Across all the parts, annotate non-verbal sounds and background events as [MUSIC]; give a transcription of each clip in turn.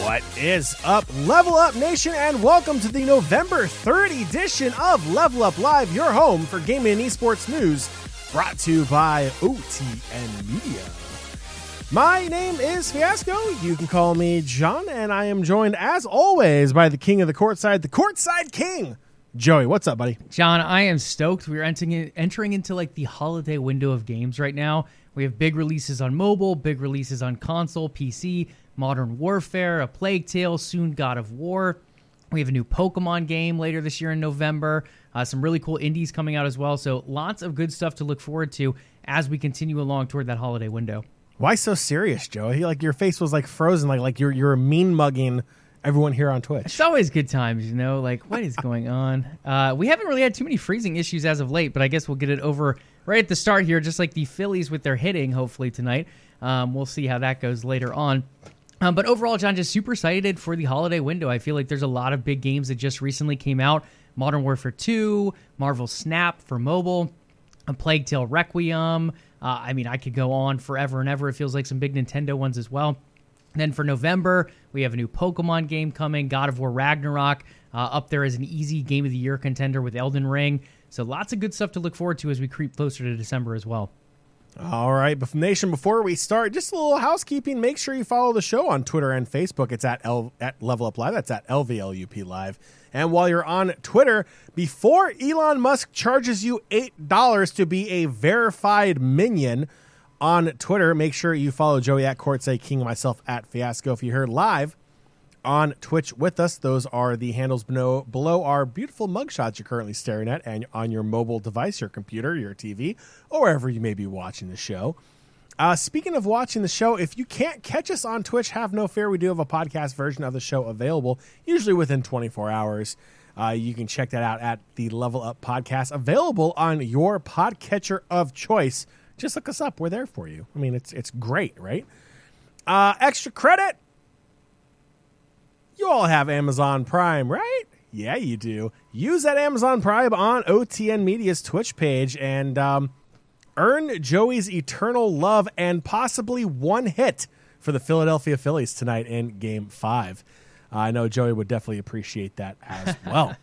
What is up, Level Up Nation, and welcome to the November 3rd edition of Level Up Live, your home for gaming and esports news, brought to you by OTN Media. My name is Fiasco. You can call me John, and I am joined, as always, by the king of the courtside, the courtside king, Joey. What's up, buddy? John, I am stoked. We're entering entering into like the holiday window of games right now. We have big releases on mobile, big releases on console, PC, Modern Warfare, A Plague Tale, soon God of War. We have a new Pokemon game later this year in November. Uh, some really cool indies coming out as well. So lots of good stuff to look forward to as we continue along toward that holiday window. Why so serious, Joey? Like your face was like frozen, like like you're you're mean mugging everyone here on Twitch. It's always good times, you know. Like what is going on? [LAUGHS] Uh, we haven't really had too many freezing issues as of late, but I guess we'll get it over right at the start here, just like the Phillies with their hitting. Hopefully tonight, um, we'll see how that goes later on. Um, but overall, John, just super excited for the holiday window. I feel like there's a lot of big games that just recently came out Modern Warfare 2, Marvel Snap for mobile, A Plague Tale Requiem. Uh, I mean, I could go on forever and ever. It feels like some big Nintendo ones as well. And then for November, we have a new Pokemon game coming, God of War Ragnarok, uh, up there as an easy Game of the Year contender with Elden Ring. So lots of good stuff to look forward to as we creep closer to December as well. All right, but Nation, before we start, just a little housekeeping. Make sure you follow the show on Twitter and Facebook. It's at L at Level Up Live. That's at LVLUP Live. And while you're on Twitter, before Elon Musk charges you eight dollars to be a verified minion on Twitter, make sure you follow Joey at Courtside King, myself at Fiasco. If you heard live on Twitch with us, those are the handles below, below our beautiful mugshots you're currently staring at, and on your mobile device, your computer, your TV, or wherever you may be watching the show. Uh, speaking of watching the show, if you can't catch us on Twitch, have no fear. We do have a podcast version of the show available, usually within 24 hours. Uh, you can check that out at the Level Up Podcast, available on your podcatcher of choice. Just look us up; we're there for you. I mean, it's it's great, right? Uh, extra credit. You all have Amazon Prime, right? Yeah, you do. Use that Amazon Prime on OTN Media's Twitch page and um, earn Joey's eternal love and possibly one hit for the Philadelphia Phillies tonight in Game Five. Uh, I know Joey would definitely appreciate that as [LAUGHS] well.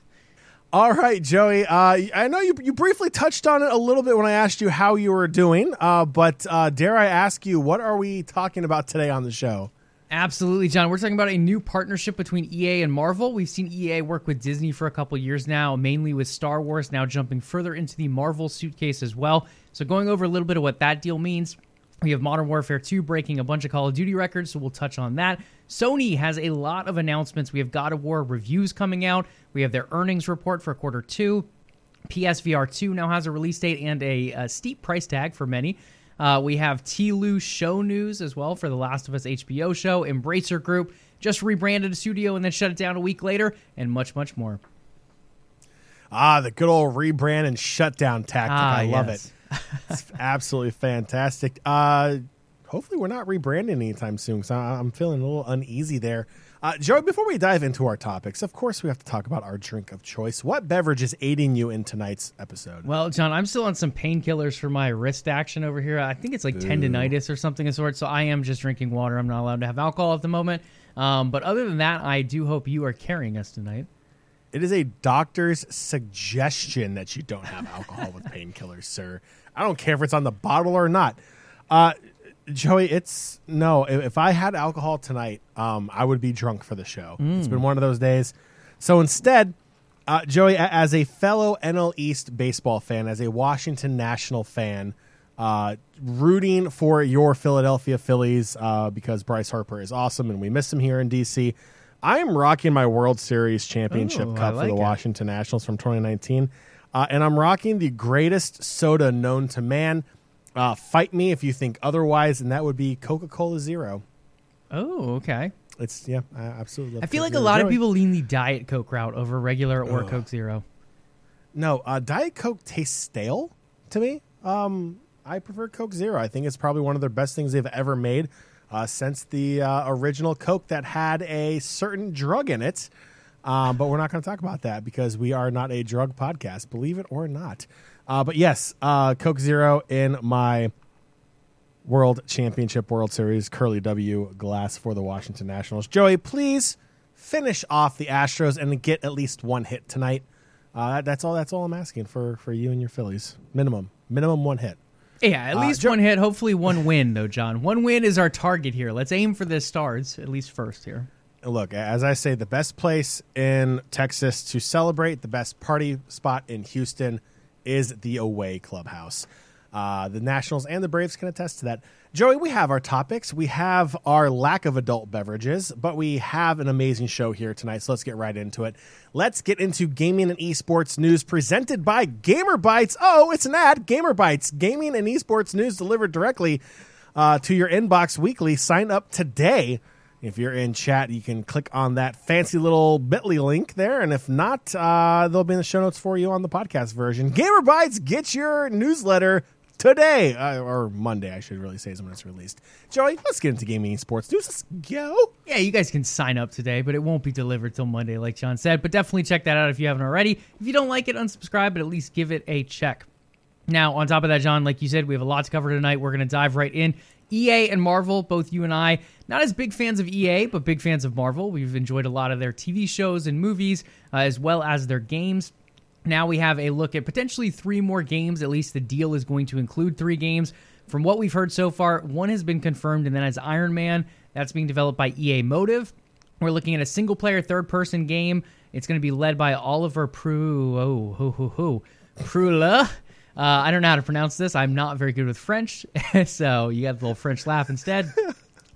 All right, Joey. Uh, I know you you briefly touched on it a little bit when I asked you how you were doing, uh, but uh, dare I ask you, what are we talking about today on the show? Absolutely, John. We're talking about a new partnership between EA and Marvel. We've seen EA work with Disney for a couple years now, mainly with Star Wars, now jumping further into the Marvel suitcase as well. So, going over a little bit of what that deal means. We have Modern Warfare 2 breaking a bunch of Call of Duty records, so we'll touch on that. Sony has a lot of announcements. We have God of War reviews coming out. We have their earnings report for quarter two. PSVR 2 now has a release date and a, a steep price tag for many. Uh, we have TLOU show news as well for the Last of Us HBO show. Embracer Group just rebranded a studio and then shut it down a week later, and much, much more. Ah, the good old rebrand and shutdown tactic. Ah, I love yes. it. [LAUGHS] It's absolutely fantastic. Uh, hopefully, we're not rebranding anytime soon because I'm feeling a little uneasy there. Uh, Joey, before we dive into our topics, of course, we have to talk about our drink of choice. What beverage is aiding you in tonight's episode? Well, John, I'm still on some painkillers for my wrist action over here. I think it's like tendonitis or something of sort. So I am just drinking water. I'm not allowed to have alcohol at the moment. Um, but other than that, I do hope you are carrying us tonight. It is a doctor's suggestion that you don't have alcohol with painkillers, [LAUGHS] sir. I don't care if it's on the bottle or not. Uh, Joey, it's no. If, I had alcohol tonight, um, I would be drunk for the show. It's been one of those days. So instead, uh, Joey, as a fellow NL East baseball fan, as a Washington National fan, uh, rooting for your Philadelphia Phillies uh, because Bryce Harper is awesome and we miss him here in DC. I am rocking my World Series championship Ooh, cup for the it. Washington Nationals from 2019. Uh, and I'm rocking the greatest soda known to man. Uh, fight me if you think otherwise, and that would be Coca Cola Zero. Oh, okay. It's yeah, I absolutely. Love I feel Coke like a lot of people lean the Diet Coke route over regular or Coke Zero. No, uh, Diet Coke tastes stale to me. Um, I prefer Coke Zero. I think it's probably one of the best things they've ever made. Uh, since the uh, original Coke that had a certain drug in it. Um, but we're not going to talk about that because we are not a drug podcast, believe it or not. Uh, but yes, uh, Coke Zero in my World Championship World Series Curly W glass for the Washington Nationals. Joey, please finish off the Astros and get at least one hit tonight. Uh, that's all. That's all I'm asking for for you and your Phillies. Minimum, minimum one hit. Yeah, at Uh, least Jo- one hit. Hopefully, one win, though, John. One win is our target here. Let's aim for the stars, at least first here. Look, as I say, the best place in Texas to celebrate, the best party spot in Houston is the away clubhouse. Uh, the Nationals and the Braves can attest to that. Joey, we have our topics. We have our lack of adult beverages, but we have an amazing show here tonight. So let's get right into it. Let's get into gaming and esports news presented by Gamer Bytes. Oh, it's an ad. Gamer Bytes, gaming and esports news delivered directly uh, to your inbox weekly. Sign up today. If you're in chat, you can click on that fancy little bit.ly link there. And if not, uh, they'll be in the show notes for you on the podcast version. Gamer Bytes, get your newsletter today, uh, or Monday, I should really say, is when it's released. Joey, let's get into gaming and sports news. Let's go. Yeah, you guys can sign up today, but it won't be delivered till Monday, like John said. But definitely check that out if you haven't already. If you don't like it, unsubscribe, but at least give it a check. Now, on top of that, John, like you said, we have a lot to cover tonight. We're going to dive right in. EA and Marvel, both you and I, not as big fans of EA, but big fans of Marvel. We've enjoyed a lot of their TV shows and movies, uh, as well as their games. Now we have a look at potentially three more games. At least the deal is going to include three games. From what we've heard so far, one has been confirmed, and that is Iron Man. That's being developed by EA Motive. We're looking at a single player, third person game. It's going to be led by Oliver Prue. Oh, ho, ho, ho. Prula. Uh, I don't know how to pronounce this. I'm not very good with French, [LAUGHS] so you got the little French laugh instead. [LAUGHS]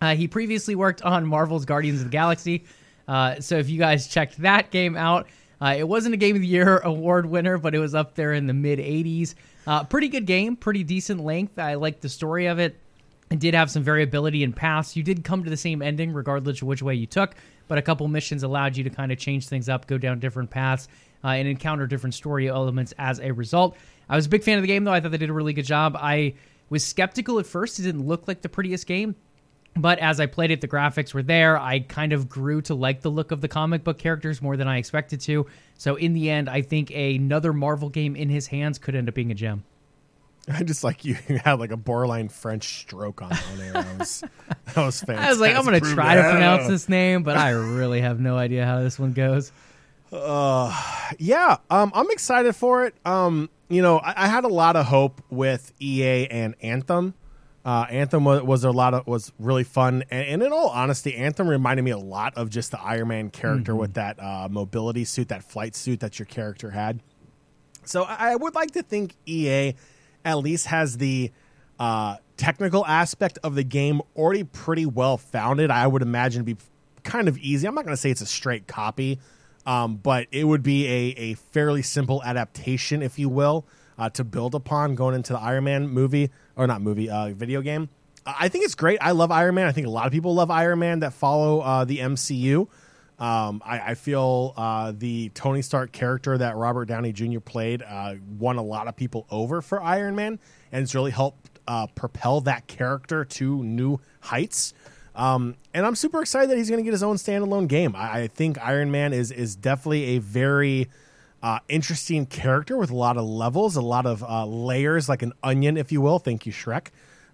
Uh, he previously worked on Marvel's Guardians of the Galaxy. Uh, so if you guys checked that game out, uh, it wasn't a Game of the Year [LAUGHS] award winner, but it was up there in the mid 80s. Uh, pretty good game, pretty decent length. I liked the story of it. It did have some variability in paths. You did come to the same ending, regardless of which way you took, but a couple missions allowed you to kind of change things up, go down different paths, uh, and encounter different story elements as a result. I was a big fan of the game, though. I thought they did a really good job. I was skeptical at first. It didn't look like the prettiest game. But as I played it, the graphics were there. I kind of grew to like the look of the comic book characters more than I expected to. So in the end, I think another Marvel game in his hands could end up being a gem. [LAUGHS] I just like you [LAUGHS] had like a borderline French stroke on, air. That was, that was fantastic. [LAUGHS] I was like, I'm going to try to pronounce this name, but I really have no idea how this one goes. Yeah, um, I'm excited for it. Um, you know, I, I had a lot of hope with EA and Anthem. Uh, Anthem was, was a lot of was really fun, and, and in all honesty, Anthem reminded me a lot of just the Iron Man character with that uh, mobility suit, that flight suit that your character had. So I I would like to think EA at least has the uh, technical aspect of the game already pretty well founded. I would imagine be kind of easy. I'm not going to say it's a straight copy, um, but it would be a, a fairly simple adaptation, if you will, uh, to build upon going into the Iron Man movie or not movie, uh, video game. I think it's great. I love Iron Man. I think a lot of people love Iron Man that follow uh, the MCU. Um, I, I feel uh, the Tony Stark character that Robert Downey Jr. played uh, won a lot of people over for Iron Man, and it's really helped uh, propel that character to new heights. Um, and I'm super excited that he's going to get his own standalone game. I, I think Iron Man is is definitely a very uh, interesting character with a lot of levels, a lot of uh, layers, like an onion, if you will. Thank you, Shrek.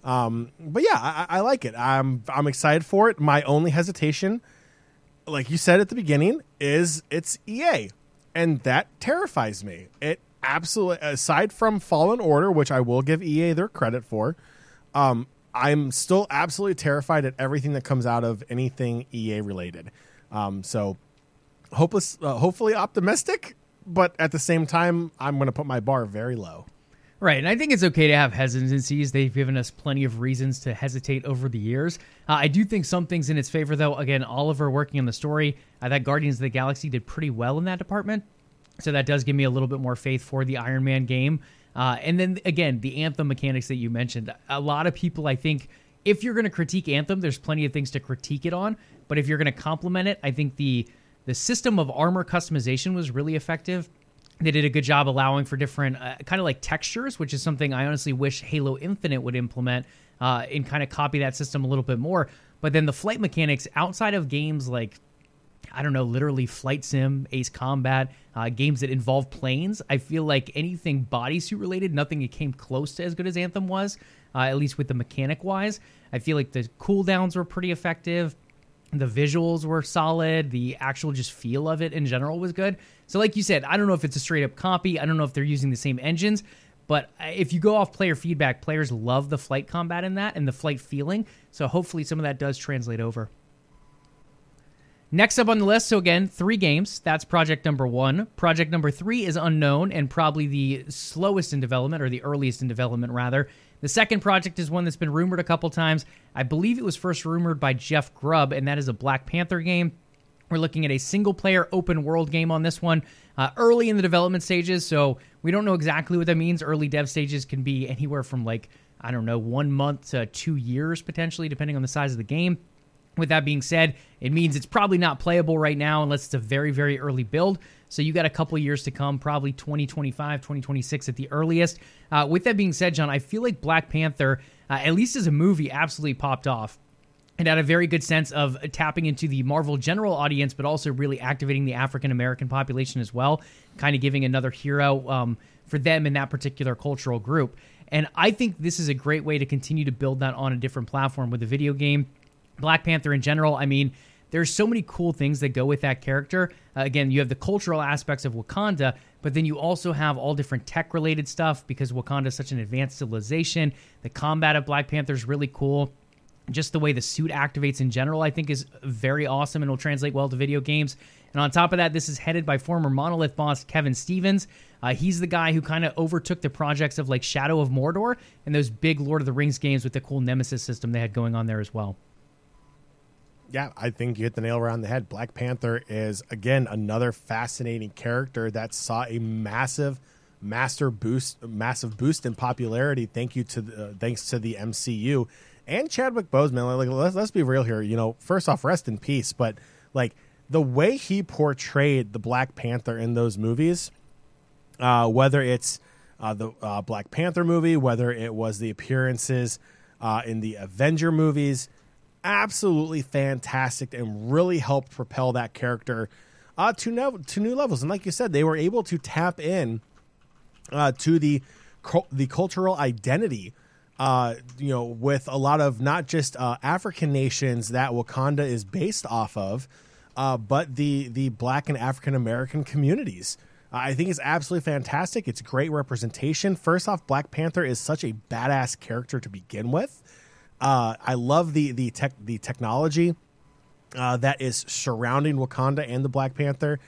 Um, but yeah, I, I like it. I'm I'm excited for it. My only hesitation like you said at the beginning, is it's EA, and that terrifies me. It absolutely, aside from Fallen Order, which I will give EA their credit for, um, I'm still absolutely terrified at everything that comes out of anything EA related. Um, so, hopeless, uh, hopefully optimistic, but at the same time, I'm going to put my bar very low. Right, and I think it's okay to have hesitancies. They've given us plenty of reasons to hesitate over the years. Uh, I do think some things in its favor, though. Again, Oliver working on the story, I thought Guardians of the Galaxy did pretty well in that department. So that does give me a little bit more faith for the Iron Man game. Uh, and then again, the Anthem mechanics that you mentioned. A lot of people, I think, if you're going to critique Anthem, there's plenty of things to critique it on. But if you're going to compliment it, I think the the system of armor customization was really effective. They did a good job allowing for different uh, kind of like textures, which is something I honestly wish Halo Infinite would implement uh, and kind of copy that system a little bit more. But then the flight mechanics outside of games like I don't know, literally Flight Sim, Ace Combat, uh, games that involve planes. I feel like anything bodysuit related, nothing that came close to as good as Anthem was, uh, at least with the mechanic wise. I feel like the cooldowns were pretty effective. The visuals were solid. The actual just feel of it in general was good. So, like you said, I don't know if it's a straight up copy. I don't know if they're using the same engines. But if you go off player feedback, players love the flight combat in that and the flight feeling. So hopefully some of that does translate over. Next up on the list, so again, three games. That's project number one. Project number three is unknown and probably the slowest in development, or the earliest in development, rather. The second project is one that's been rumored a couple times. I believe it was first rumored by Jeff Grubb, and that is a Black Panther game. We're looking at a single player open world game on this one, uh, early in the development stages, so we don't know exactly what that means. Early dev stages can be anywhere from like, I don't know, one month to two years potentially, depending on the size of the game. With that being said, it means it's probably not playable right now unless it's a very, very early build. So you got a couple years to come, probably 2025, 2026 at the earliest. Uh, with that being said, John, I feel like Black Panther, uh, at least as a movie, absolutely popped off. And had a very good sense of tapping into the Marvel general audience, but also really activating the African American population as well, kind of giving another hero um, for them in that particular cultural group. And I think this is a great way to continue to build that on a different platform with a video game Black Panther in general, I mean, there's so many cool things that go with that character. Uh, again, you have the cultural aspects of Wakanda, but then you also have all different tech related stuff because Wakanda is such an advanced civilization. The combat of Black Panther is really cool. Just the way the suit activates in general, I think, is very awesome and will translate well to video games. And on top of that, this is headed by former Monolith boss Kevin Stephens. Uh, he's the guy who kind of overtook the projects of like Shadow of Mordor and those big Lord of the Rings games with the cool Nemesis system they had going on there as well yeah, I think you hit the nail around the head. Black Panther is again another fascinating character that saw a massive, master boost, massive boost in popularity. Thank you to the, uh, thanks to the MCU and Chadwick Boseman. Like, let's let's be real here. You know, first off, rest in peace. But like the way he portrayed the Black Panther in those movies, uh, whether it's uh, the uh, Black Panther movie, whether it was the appearances uh, in the Avenger movies absolutely fantastic and really helped propel that character uh, to, no, to new levels. And like you said, they were able to tap in uh, to the the cultural identity. Uh, you know, with a lot of not just uh, African nations that Wakanda is based off of, uh, but the the Black and African American communities. I think it's absolutely fantastic. It's great representation. First off, Black Panther is such a badass character to begin with. Uh, I love the the tech the technology uh, that is surrounding Wakanda and the Black Panther,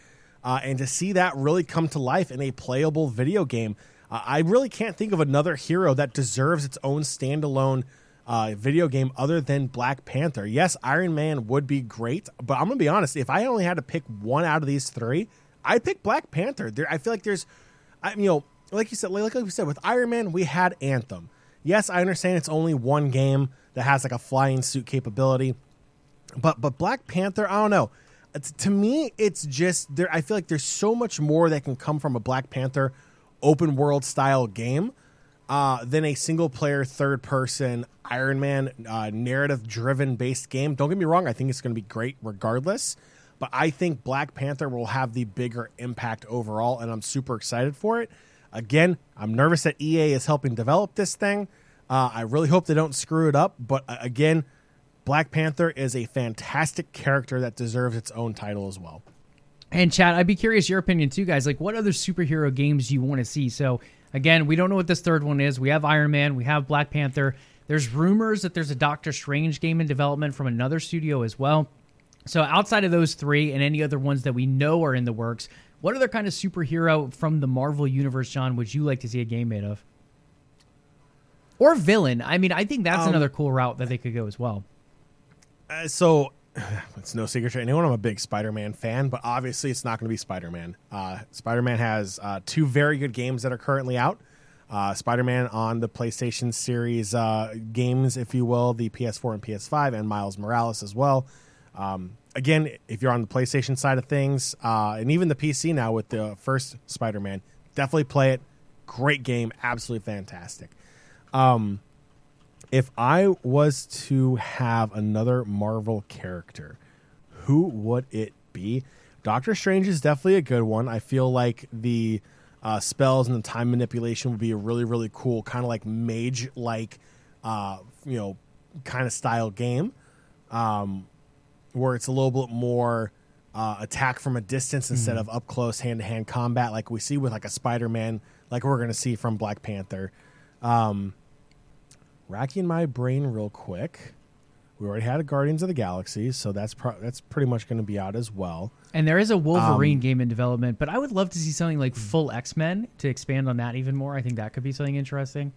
uh, and to see that really come to life in a playable video game. Uh, I really can't think of another hero that deserves its own standalone uh, video game other than Black Panther. Yes, Iron Man would be great, but I'm gonna be honest. If I only had to pick one out of these three, I'd pick Black Panther. There, I feel like there's, I, you know, like you said, like, like we said with Iron Man, we had Anthem yes, I understand it's only one game that has like a flying suit capability, but but Black Panther, I don't know. It's, to me, it's just there. I feel like there's so much more that can come from a Black Panther open world style game uh, than a single player third person Iron Man uh, narrative driven based game. Don't get me wrong, I think it's going to be great regardless. But I think Black Panther will have the bigger impact overall, and I'm super excited for it. Again, I'm nervous that EA is helping develop this thing. Uh, I really hope they don't screw it up. But uh, again, Black Panther is a fantastic character that deserves its own title as well. And Chad, I'd be curious your opinion too, guys. Like, what other superhero games do you want to see? So, again, we don't know what this third one is. We have Iron Man, we have Black Panther. There's rumors that there's a Doctor Strange game in development from another studio as well. So, outside of those three and any other ones that we know are in the works, what other kind of superhero from the Marvel universe, John, would you like to see a game made of? Or villain? I mean, I think that's um, another cool route that they could go as well. Uh, so, [SIGHS] it's no secret to anyone. I'm a big Spider-Man fan, but obviously, it's not going to be Spider-Man. Uh, Spider-Man has uh, two very good games that are currently out. Uh, Spider-Man on the PlayStation series uh, games, if you will, the PS4 and PS5, and Miles Morales as well. Um, again, if you're on the PlayStation side of things, uh, and even the PC now with the first Spider Man, definitely play it. Great game, absolutely fantastic. Um, if I was to have another Marvel character, who would it be? Doctor Strange is definitely a good one. I feel like the uh, spells and the time manipulation would be a really, really cool, kind of like mage like, uh, you know, kind of style game, um, where it's a little bit more uh, attack from a distance instead Mm. of up close hand to hand combat, like we see with like a Spider Man, like we're going to see from Black Panther. Um, racking my brain real quick. We already had a Guardians of the Galaxy, so that's pro- that's pretty much going to be out as well. And there is a Wolverine Um, game in development, but I would love to see something like full X Men to expand on that even more. I think that could be something interesting.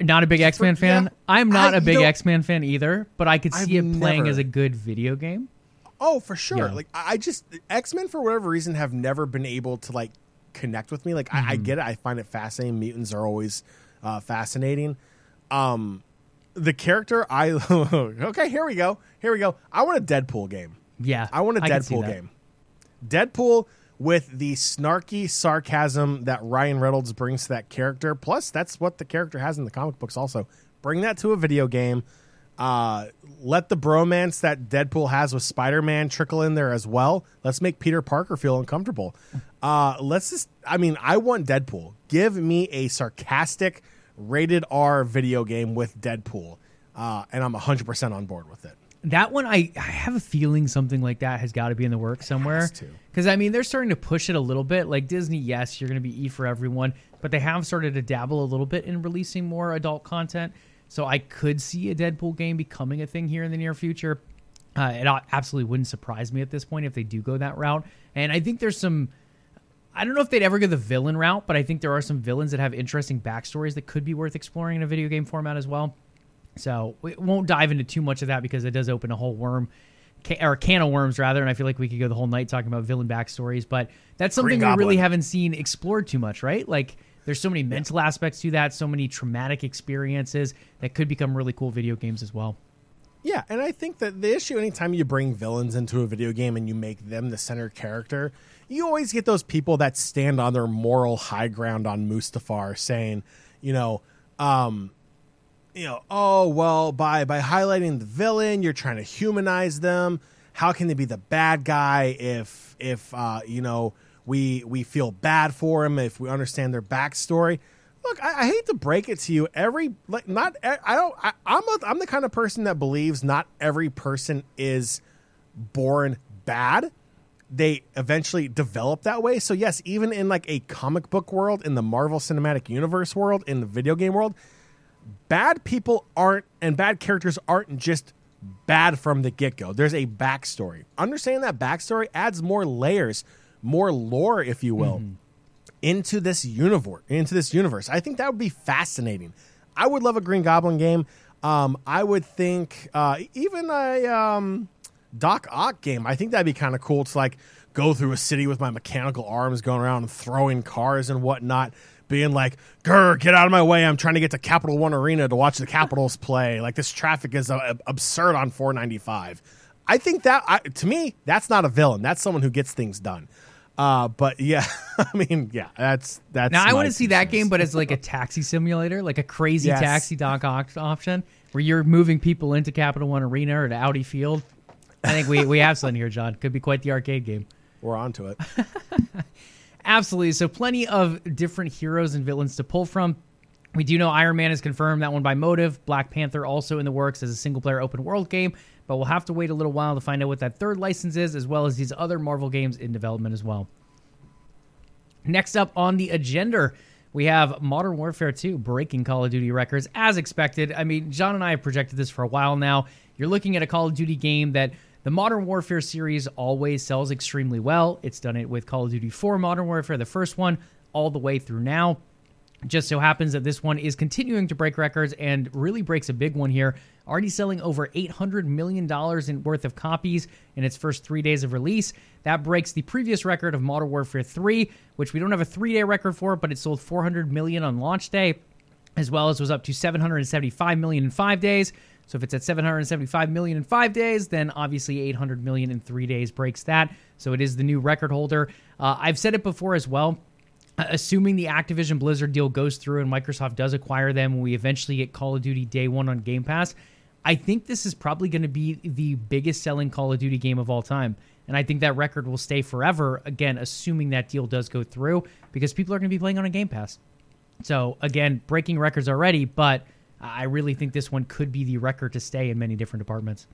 Not a big X Men fan. yeah. I'm not I- a big X Men fan either, but I could see I've it playing never- as a good video game. Oh, for sure. Yeah. Like I I just X Men for whatever reason have never been able to like connect with me. Like I, Mm-hmm. I get it. I find it fascinating. Mutants are always uh, fascinating. Um, the character I [LAUGHS] okay. Here we go. Here we go. I want a Deadpool game. Yeah, I want a Deadpool game. Deadpool with the snarky sarcasm that Ryan Reynolds brings to that character. Plus, that's what the character has in the comic books. Also, bring that to a video game. Uh, let the bromance that Deadpool has with Spider Man trickle in there as well. Let's make Peter Parker feel uncomfortable. Uh, let's just. I mean, I want Deadpool. Give me a sarcastic, rated R video game with Deadpool, uh, and I'm 100 percent on board with it. That one, I, I have a feeling something like that has got to be in the works somewhere. Because I mean, they're starting to push it a little bit. Like Disney, yes, you're going to be E for everyone, but they have started to dabble a little bit in releasing more adult content. So I could see a Deadpool game becoming a thing here in the near future. Uh, it absolutely wouldn't surprise me at this point if they do go that route. And I think there's some. I don't know if they'd ever go the villain route, but I think there are some villains that have interesting backstories that could be worth exploring in a video game format as well. So we won't dive into too much of that because it does open a whole worm or a can of worms rather, and I feel like we could go the whole night talking about villain backstories. But that's something we really haven't seen explored too much, right? Like there's so many mental aspects to that, so many traumatic experiences that could become really cool video games as well. Yeah, and I think that the issue anytime you bring villains into a video game and you make them the center character, you always get those people that stand on their moral high ground on Mustafar saying, you know, um, you know, oh well, by by highlighting the villain, you're trying to humanize them. How can they be the bad guy if if uh, you know we we feel bad for him if we understand their backstory? Look, I, I hate to break it to you. Every like not I don't I, I'm a, I'm the kind of person that believes not every person is born bad they eventually develop that way. So yes, even in like a comic book world, in the Marvel Cinematic Universe world, in the video game world, bad people aren't and bad characters aren't just bad from the get go. There's a backstory. Understanding that backstory adds more layers, more lore, if you will, into this universe. Into this universe, I think that would be fascinating. I would love a Green Goblin game. Um, I would think uh, even a um, Doc Ock game. I think that'd be kind of cool to like go through a city with my mechanical arms, going around and throwing cars and whatnot. Being like, "Grr, get out of my way! I'm trying to get to Capital One Arena to watch the Capitals play. Like this traffic is uh, absurd on 495." I think that I, to me, that's not a villain. That's someone who gets things done. Uh, but yeah, [LAUGHS] I mean, yeah, that's that's. Now I want to see that game, but as like a taxi simulator, like a crazy Yes. taxi Doc option where you're moving people into Capital One Arena or to Audi Field. I think we, we have something here, John. Could be quite the arcade game. We're onto it. [LAUGHS] Absolutely. So plenty of different heroes and villains to pull from. We do know Iron Man is confirmed, that one by Motive. Black Panther also in the works as a single player open world game, but we'll have to wait a little while to find out what that third license is, as well as these other Marvel games in development as well. Next up on the agenda, we have Modern Warfare 2 breaking Call of Duty records as expected. I mean, John and I have projected this for a while now. You're looking at a Call of Duty game that the Modern Warfare series always sells extremely well. It's done it with Call of Duty 4 Modern Warfare, the first one, all the way through now. Just so happens that this one is continuing to break records and really breaks a big one here. Already selling over $800 million in worth of copies in its first three days of release. That breaks the previous record of Modern Warfare 3, which we don't have a three day record for, but it sold 400 million on launch day, as well as was up to 775 million in five days. So if it's at 775 million in five days, then obviously 800 million in three days breaks that. So it is the new record holder. Uh, I've said it before as well. assuming the Activision Blizzard deal goes through and Microsoft does acquire them, and we eventually get Call of Duty Day One on Game Pass, I think this is probably going to be the biggest selling Call of Duty game of all time. And I think that record will stay forever, again, assuming that deal does go through, because people are going to be playing on a Game Pass. So, again, breaking records already, but I really think this one could be the record to stay in many different departments.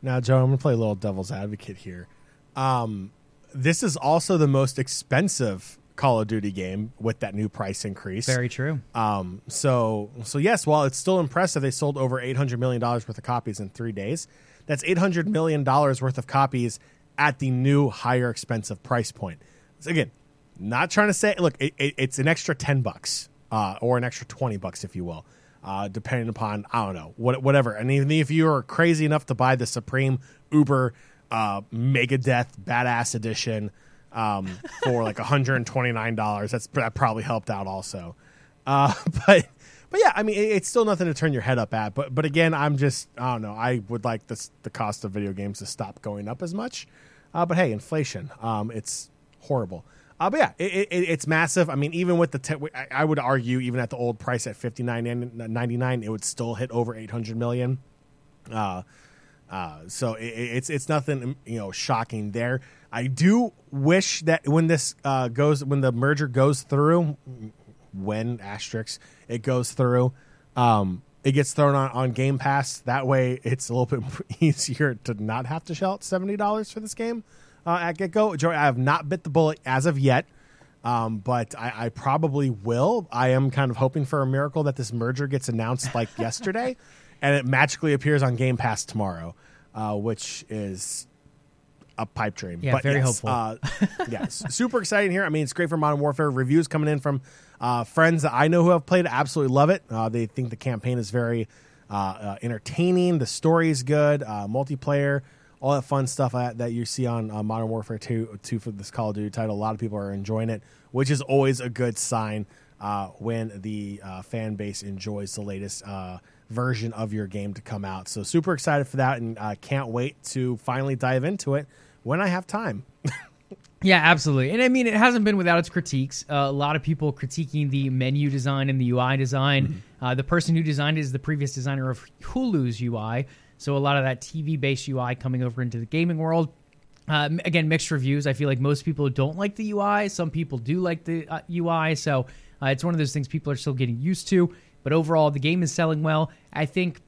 Now, Joe, I'm going to play a little devil's advocate here. Um, this is also the most expensive Call of Duty game with that new price increase. Very true. Um, so, so yes, while it's still impressive, they sold over 800 million dollars worth of copies in three days. That's 800 million dollars worth of copies at the new higher expensive price point. So again, not trying to say, look, it, it, it's an extra 10 bucks uh, or an extra 20 bucks, if you will, uh, depending upon, I don't know, what, whatever. And even if you are crazy enough to buy the Supreme Uber uh, Megadeth Badass Edition um, for like $129, that's, that probably helped out also. Uh, [LAUGHS] but but yeah, I mean, it, it's still nothing to turn your head up at. But but again, I'm just I don't know. I would like the cost of video games to stop going up as much. Uh, but hey, inflation, um, it's horrible. Uh, but yeah, it, it, it's massive. I mean, even with the, te- I would argue, even at the old price at fifty nine ninety nine, it would still hit over eight hundred million. Uh, uh, so it, it's it's nothing you know shocking there. I do wish that when this uh, goes when the merger goes through, when asterisk it goes through, um, it gets thrown on, on Game Pass. That way, it's a little bit [LAUGHS] easier to not have to shell out seventy dollars for this game uh, at get go. Joey, I have not bit the bullet as of yet, um, but I, I, probably will. I am kind of hoping for a miracle that this merger gets announced like [LAUGHS] yesterday, and it magically appears on Game Pass tomorrow, uh, which is a pipe dream. Yeah, but very yes, hopeful. Uh, [LAUGHS] yes, super exciting here. I mean, it's great for Modern Warfare. Reviews coming in from uh, friends that I know who have played absolutely love it. Uh, they think the campaign is very uh, uh, entertaining. The story is good. Uh, multiplayer, all that fun stuff that you see on Modern Warfare 2, 2 for this Call of Duty title. A lot of people are enjoying it, which is always a good sign when the fan base enjoys the latest version of your game to come out. So super excited for that, and uh, can't wait to finally dive into it when I have time. [LAUGHS] Yeah, absolutely. And I mean, it hasn't been without its critiques. Uh, a lot of people critiquing the menu design and the UI design. Mm-hmm. Uh, the person who designed it is the previous designer of Hulu's UI. So a lot of that TV based UI coming over into the gaming world. Uh, again, mixed reviews. I feel like most people don't like the UI. Some people do like the UI. Uh, so uh, it's one of those things people are still getting used to. But overall, the game is selling well. I think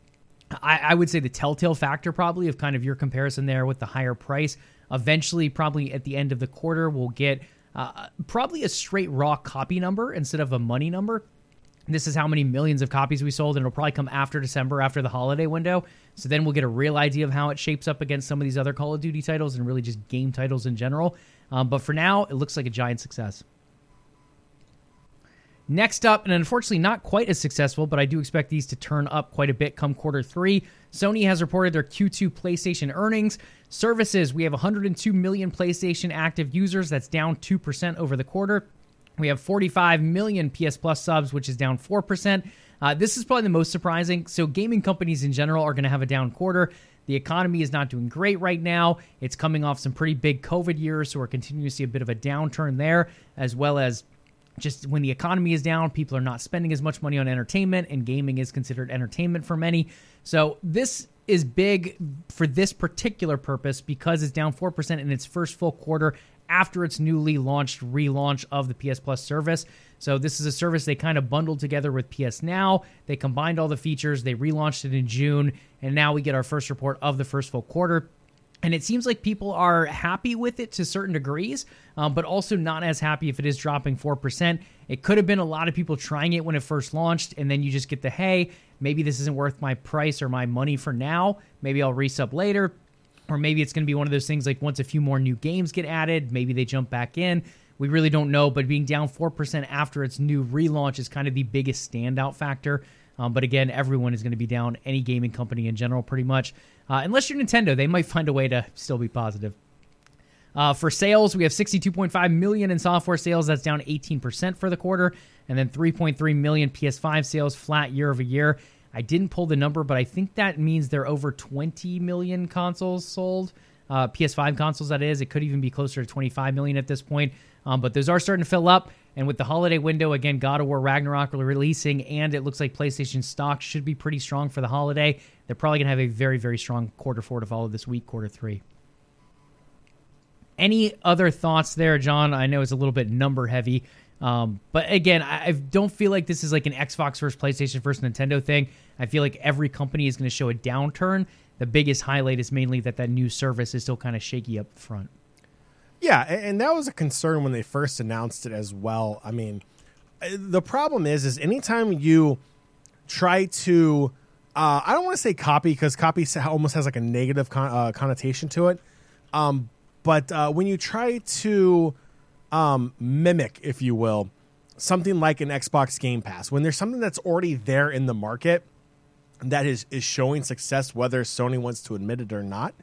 I, I would say the telltale factor probably of kind of your comparison there with the higher price Eventually, probably at the end of the quarter, we'll get uh, probably a straight raw copy number instead of a money number. This is how many millions of copies we sold, and it'll probably come after December, after the holiday window. So then we'll get a real idea of how it shapes up against some of these other Call of Duty titles and really just game titles in general. Um, but for now, it looks like a giant success. Next up, and unfortunately not quite as successful, but I do expect these to turn up quite a bit come quarter three. Sony has reported their Q2 PlayStation earnings. Services, we have 102 million PlayStation active users. That's down 2% over the quarter. We have 45 million PS Plus subs, which is down 4%. Uh, this is probably the most surprising. So, gaming companies in general are going to have a down quarter. The economy is not doing great right now. It's coming off some pretty big COVID years, so we're continuing to see a bit of a downturn there, as well as just when the economy is down, people are not spending as much money on entertainment, and gaming is considered entertainment for many. So this is big for this particular purpose because it's down 4% in its first full quarter after its newly launched relaunch of the PS Plus service. So this is a service they kind of bundled together with PS Now. They combined all the features, they relaunched it in June, and now we get our first report of the first full quarter. And it seems like people are happy with it to certain degrees, um, but also not as happy if it is dropping 4%. It could have been a lot of people trying it when it first launched, and then you just get the hey, maybe this isn't worth my price or my money for now. Maybe I'll resub later. Or maybe it's going to be one of those things like once a few more new games get added, maybe they jump back in. We really don't know, but being down 4% after its new relaunch is kind of the biggest standout factor. Um, but again, everyone is going to be down, any gaming company in general, pretty much. Uh, unless you're Nintendo, they might find a way to still be positive. Uh, for sales, we have 62.5 million in software sales. That's down 18% for the quarter, and then 3.3 million PS5 sales, flat year over year. I didn't pull the number, but I think that means there are over 20 million consoles sold. Uh, PS5 consoles. That is, it could even be closer to 25 million at this point. Um, but those are starting to fill up. And with the holiday window, again, God of War Ragnarok releasing, and it looks like PlayStation stock should be pretty strong for the holiday. They're probably going to have a very, very strong quarter four to follow this week, quarter three. Any other thoughts there, John? I know it's a little bit number heavy. Um, but again, I, I don't feel like this is like an Xbox versus PlayStation versus Nintendo thing. I feel like every company is going to show a downturn. The biggest highlight is mainly that that new service is still kind of shaky up front. Yeah, and that was a concern when they first announced it as well. I mean, uh, the problem is, is anytime you try to, uh, I don't want to say copy because copy almost has like a negative con- uh, connotation to it. Um, but uh, when you try to um, mimic, if you will, something like an Xbox Game Pass, when there's something that's already there in the market that is is showing success, whether Sony wants to admit it or not,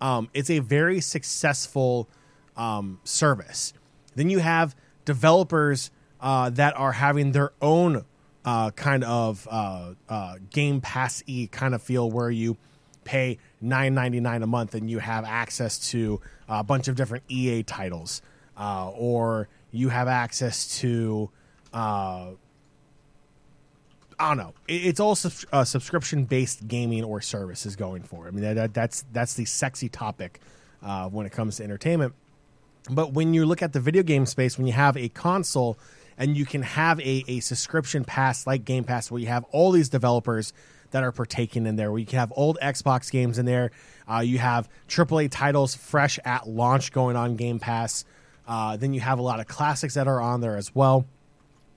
um, it's a very successful um, service. Then you have developers uh, that are having their own uh, kind of uh, uh Game Pass e kind of feel where you pay nine ninety nine a month and you have access to a bunch of different EA titles, uh, or you have access to. Uh, I don't know. It's all sub- subscription based gaming or services going for. I mean, that, that's that's the sexy topic when it comes to entertainment. But when you look at the video game space, when you have a console and you can have a, a subscription pass like Game Pass, where you have all these developers that are partaking in there, where you can have old Xbox games in there, uh, you have AAA titles fresh at launch going on Game Pass. Uh, then you have a lot of classics that are on there as well.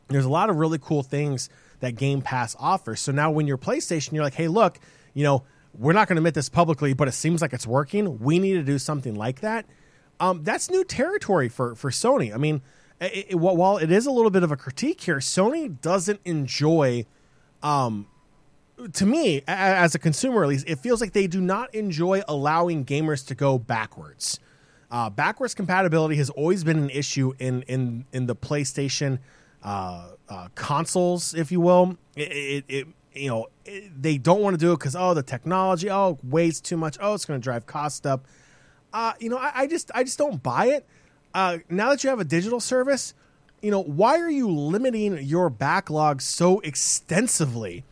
There's a lot of really cool things that Game Pass offers. So now when you're PlayStation, you're like, hey, look, you know, we're not going to admit this publicly, but it seems like it's working. We need to do something like that um, that's new territory for for Sony. I mean, it, it, while it is a little bit of a critique here, Sony doesn't enjoy. Um, to me, as a consumer at least, it feels like they do not enjoy allowing gamers to go backwards. Uh, backwards compatibility has always been an issue in in in the PlayStation uh, uh, consoles, if you will. It, it, it you know they don't want to do it because oh the technology oh weighs too much oh it's going to drive cost up uh, you know, I, I, just I just don't buy it. Uh, now that you have a digital service, you know, why are you limiting your backlog so extensively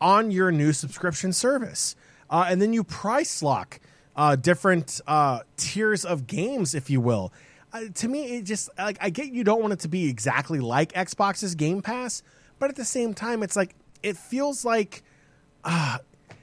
on your new subscription service? Uh, and then you price lock uh, different uh, tiers of games, if you will. Uh, to me, it just like I get you don't want it to be exactly like Xbox's Game Pass, but at the same time, it's like it feels like uh,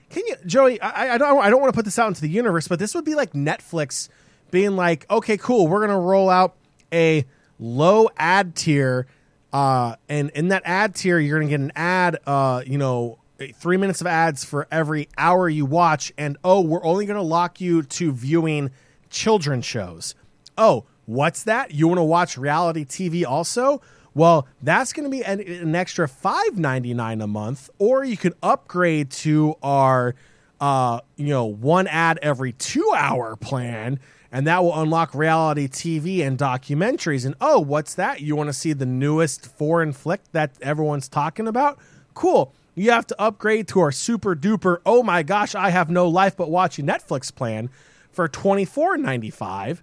can you, Joey? I, I don't. I don't want to put this out into the universe, but this would be like Netflix being like, okay, cool, we're gonna roll out a low ad tier, uh, and in that ad tier, you're gonna get an ad, uh, you know, three minutes of ads for every hour you watch, and oh, we're only gonna lock you to viewing children shows. Oh, what's that? You want to watch reality TV also? Well, that's going to be an, an extra five ninety nine a month, or you can upgrade to our, uh, you know, one ad every two hour plan, and that will unlock reality TV and documentaries. And oh, what's that? You want to see the newest foreign flick that everyone's talking about? Cool. You have to upgrade to our super duper. Oh my gosh, I have no life but watching Netflix plan for twenty four ninety five,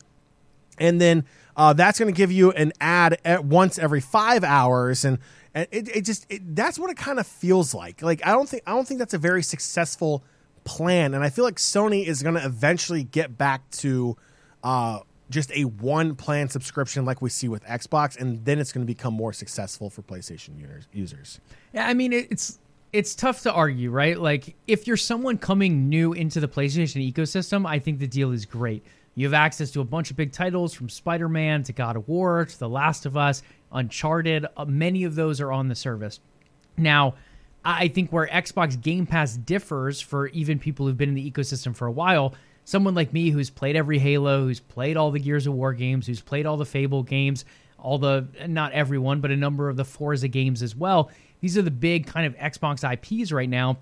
and then uh, that's going to give you an ad at once every five hours, and, and it, it just it, that's what it kind of feels like. Like I don't think I don't think that's a very successful plan, and I feel like Sony is going to eventually get back to uh, just a one plan subscription like we see with Xbox, and then it's going to become more successful for PlayStation users. Yeah, I mean it's it's tough to argue, right? Like if you're someone coming new into the PlayStation ecosystem, I think the deal is great. You have access to a bunch of big titles from Spider Man to God of War to The Last of Us, Uncharted. Uh, many of those are on the service. Now, I think where Xbox Game Pass differs for even people who've been in the ecosystem for a while, someone like me who's played every Halo, who's played all the Gears of War games, who's played all the Fable games, all the, not everyone, but a number of the Forza games as well. These are the big kind of Xbox IPs right now.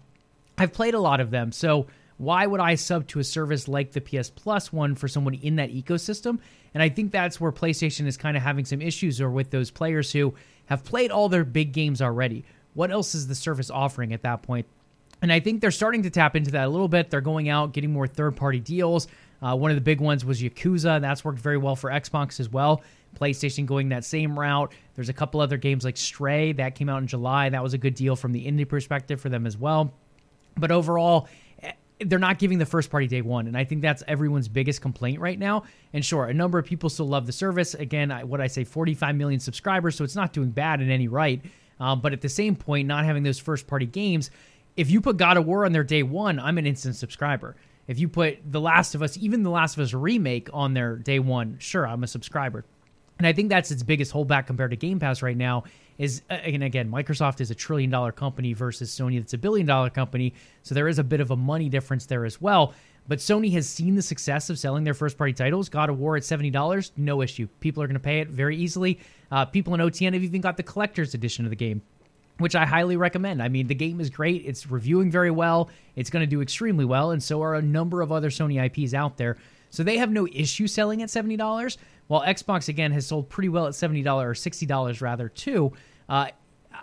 I've played a lot of them. So why would I sub to a service like the PS Plus one for someone in that ecosystem? And I think that's where PlayStation is kind of having some issues or with those players who have played all their big games already. What else is the service offering at that point? And I think they're starting to tap into that a little bit. They're going out, getting more third party deals. Uh, one of the big ones was Yakuza. That's worked very well for Xbox as well. PlayStation going that same route. There's a couple other games like Stray that came out in July. That was a good deal from the indie perspective for them as well. But overall, they're not giving the first party day one. And I think that's everyone's biggest complaint right now. And sure, a number of people still love the service. Again, what I say, 45 million subscribers, so it's not doing bad in any right. Um, but at the same point, not having those first party games, if you put God of War on their day one, I'm an instant subscriber. If you put The Last of Us, even The Last of Us remake on their day one, sure, I'm a subscriber. And I think that's its biggest holdback compared to Game Pass right now. Is and again, Microsoft is a trillion dollar company versus Sony that's a billion dollar company, so there is a bit of a money difference there as well. But Sony has seen the success of selling their first party titles. God of War at seventy dollars, no issue. People are going to pay it very easily. Uh, people in OTN have even got the collector's edition of the game, which I highly recommend. I mean, the game is great. It's reviewing very well. It's going to do extremely well, and so are a number of other Sony IPs out there. So they have no issue selling at seventy dollars. While Xbox again has sold pretty well at seventy dollars or sixty dollars rather too. Uh,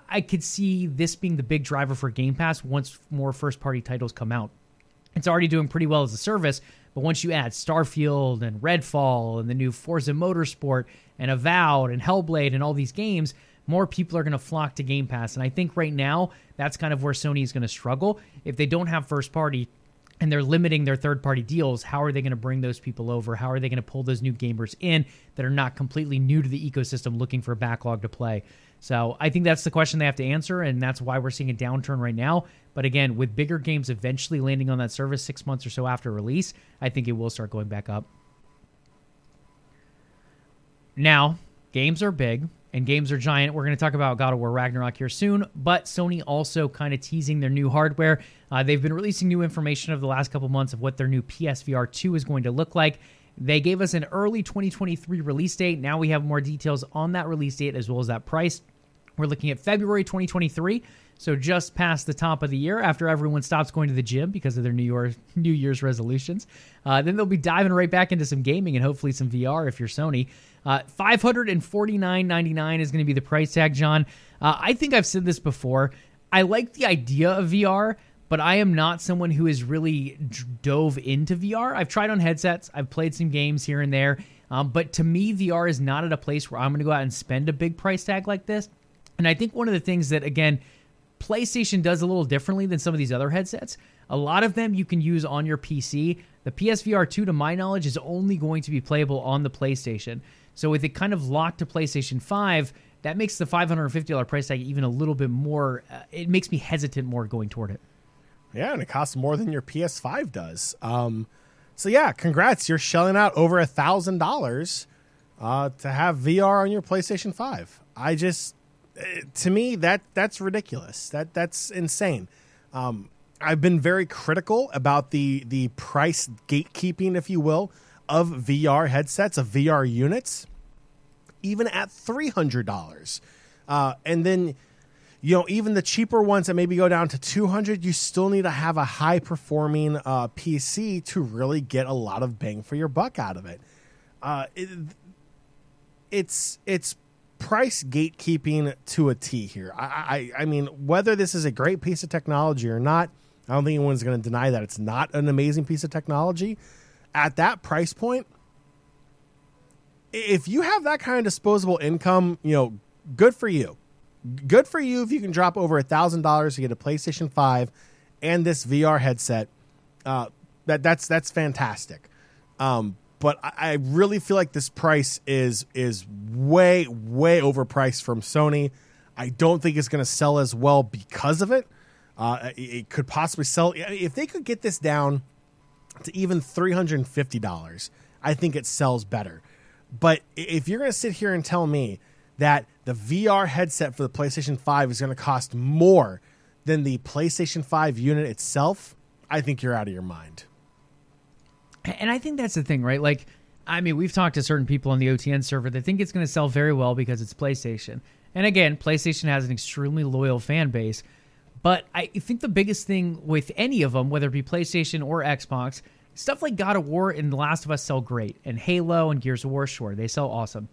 I could see this being the big driver for Game Pass once more first party titles come out. It's already doing pretty well as a service, but once you add Starfield and Redfall and the new Forza Motorsport and Avowed and Hellblade and all these games, more people are going to flock to Game Pass. And I think right now that's kind of where Sony is going to struggle. If they don't have first party and they're limiting their third party deals, how are they going to bring those people over? How are they going to pull those new gamers in that are not completely new to the ecosystem looking for a backlog to play? So I think that's the question they have to answer, and that's why we're seeing a downturn right now. But again, with bigger games eventually landing on that service six months or so after release, I think it will start going back up. Now, games are big and games are giant. We're going to talk about God of War Ragnarok here soon, but Sony also kind of teasing their new hardware. Uh, they've been releasing new information over the last couple months of what their new PSVR 2 is going to look like. They gave us an early 2023 release date. Now we have more details on that release date as well as that price. We're looking at February 2023, so just past the top of the year after everyone stops going to the gym because of their New Year [LAUGHS] New Year's resolutions. Uh, then they'll be diving right back into some gaming and hopefully some VR if you're Sony. Uh, $549.99 is going to be the price tag, John. Uh, I think I've said this before. I like the idea of VR, but I am not someone who has really dove into VR. I've tried on headsets, I've played some games here and there, um, but to me, VR is not at a place where I'm going to go out and spend a big price tag like this. And I think one of the things that, again, PlayStation does a little differently than some of these other headsets. A lot of them you can use on your PC. The PSVR 2, to my knowledge, is only going to be playable on the PlayStation. So with it kind of locked to PlayStation 5, that makes the $550 price tag even a little bit more. Uh, it makes me hesitant more going toward it. Yeah, and it costs more than your PS5 does. Um, so yeah, congrats! You're shelling out over a thousand uh, dollars to have VR on your PlayStation 5. I just, uh, to me, that that's ridiculous. That that's insane. Um, I've been very critical about the the price gatekeeping, if you will, of VR headsets, of VR units, even at $300. Uh, and then, you know, even the cheaper ones that maybe go down to 200, you still need to have a high performing uh, PC to really get a lot of bang for your buck out of it. Uh, it it's, it's price gatekeeping to a T here. I, I, I mean, whether this is a great piece of technology or not, I don't think anyone's going to deny that it's not an amazing piece of technology at that price point, if you have that kind of disposable income, you know, good for you. Good for you if you can drop over a thousand dollars to get a PlayStation Five and this VR headset. Uh, that that's that's fantastic. Um, but I, I really feel like this price is is way way overpriced from Sony. I don't think it's going to sell as well because of it. Uh, it, it could possibly sell if they could get this down to even $350, I think it sells better. But if you're going to sit here and tell me that the VR headset for the PlayStation 5 is going to cost more than the PlayStation 5 unit itself, I think you're out of your mind. And I think that's the thing, right? Like, I mean, we've talked to certain people on the OTN server that think it's going to sell very well because it's PlayStation. And again, PlayStation has an extremely loyal fan base. But I think the biggest thing with any of them, whether it be PlayStation or Xbox, stuff like God of War and The Last of Us sell great, and Halo and Gears of War, sure, they sell awesome.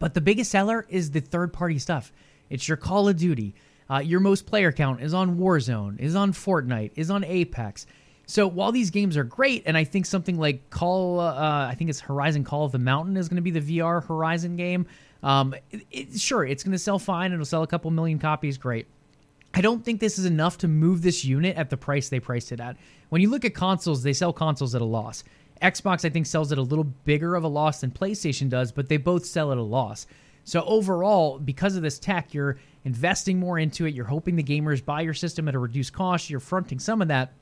But the biggest seller is the third party stuff. It's your Call of Duty. Uh, your most player count is on Warzone, is on Fortnite, is on Apex. So while these games are great, and I think something like Call, uh, I think it's Horizon Call of the Mountain is going to be the VR Horizon game. Um, it, it, sure, it's going to sell fine. It'll sell a couple million copies. Great. I don't think this is enough to move this unit at the price they priced it at. When you look at consoles, they sell consoles at a loss. Xbox, I think, sells at a little bigger of a loss than PlayStation does, but they both sell at a loss. So overall, because of this tech, you're investing more into it. You're hoping the gamers buy your system at a reduced cost. You're fronting some of that,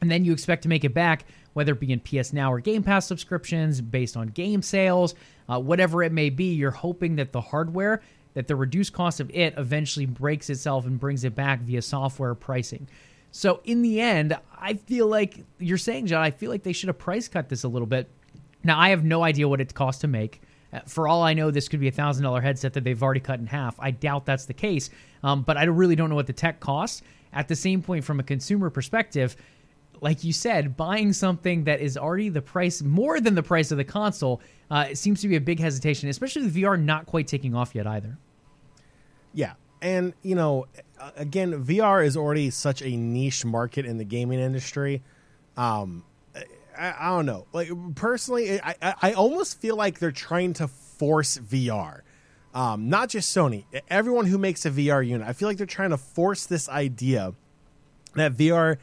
and then you expect to make it back, whether it be in PS Now or Game Pass subscriptions, based on game sales, uh, whatever it may be. You're hoping that the hardware, that the reduced cost of it, eventually breaks itself and brings it back via software pricing. So in the end, I feel like you're saying, John, I feel like they should have price cut this a little bit. Now I have no idea what it costs to make. Uh, for all I know, this could be a thousand dollar headset that they've already cut in half. I doubt that's the case, um, but I really don't know what the tech costs. At the same point, from a consumer perspective, like you said, buying something that is already the price more than the price of the console uh, it seems to be a big hesitation, especially with VR not quite taking off yet either. Yeah, and you know, again, VR is already such a niche market in the gaming industry. Um, I, I don't know. Like personally, I, I, I almost feel like they're trying to force VR. Um, not just Sony, everyone who makes a VR unit. I feel like they're trying to force this idea that VR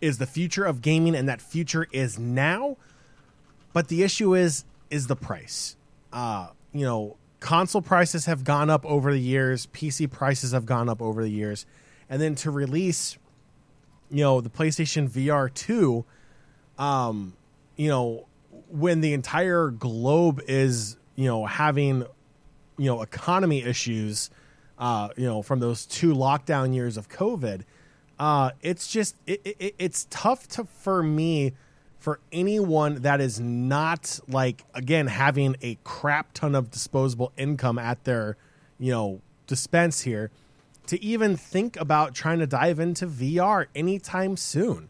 is the future of gaming and that future is now. But the issue is is the price. Uh, you know, console prices have gone up over the years, PC prices have gone up over the years, and then to release, you know, the PlayStation VR two, um, you know, when the entire globe is you know having you know economy issues, uh, you know, from those two lockdown years of COVID uh, it's just it, it, it's tough to for me for anyone that is not like again having a crap ton of disposable income at their you know dispense here to even think about trying to dive into VR anytime soon.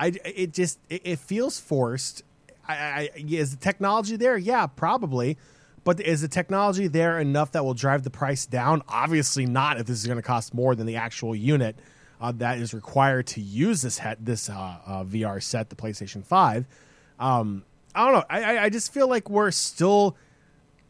I it just it, it feels forced. I, I, is the technology there? Yeah, probably. But is the technology there enough that will drive the price down? Obviously not. If this is going to cost more than the actual unit uh, that is required to use this head, this uh, uh VR set, the PlayStation Five. Um, I don't know. I, I just feel like we're still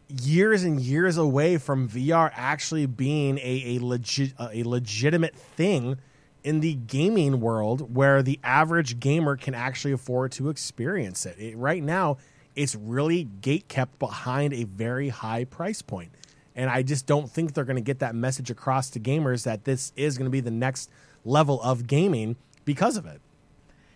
years and years away from VR actually being a a legit a legitimate thing in the gaming world where the average gamer can actually afford to experience it. it right now, it's really gate kept behind a very high price point. And I just don't think they're going to get that message across to gamers that this is going to be the next level of gaming because of it.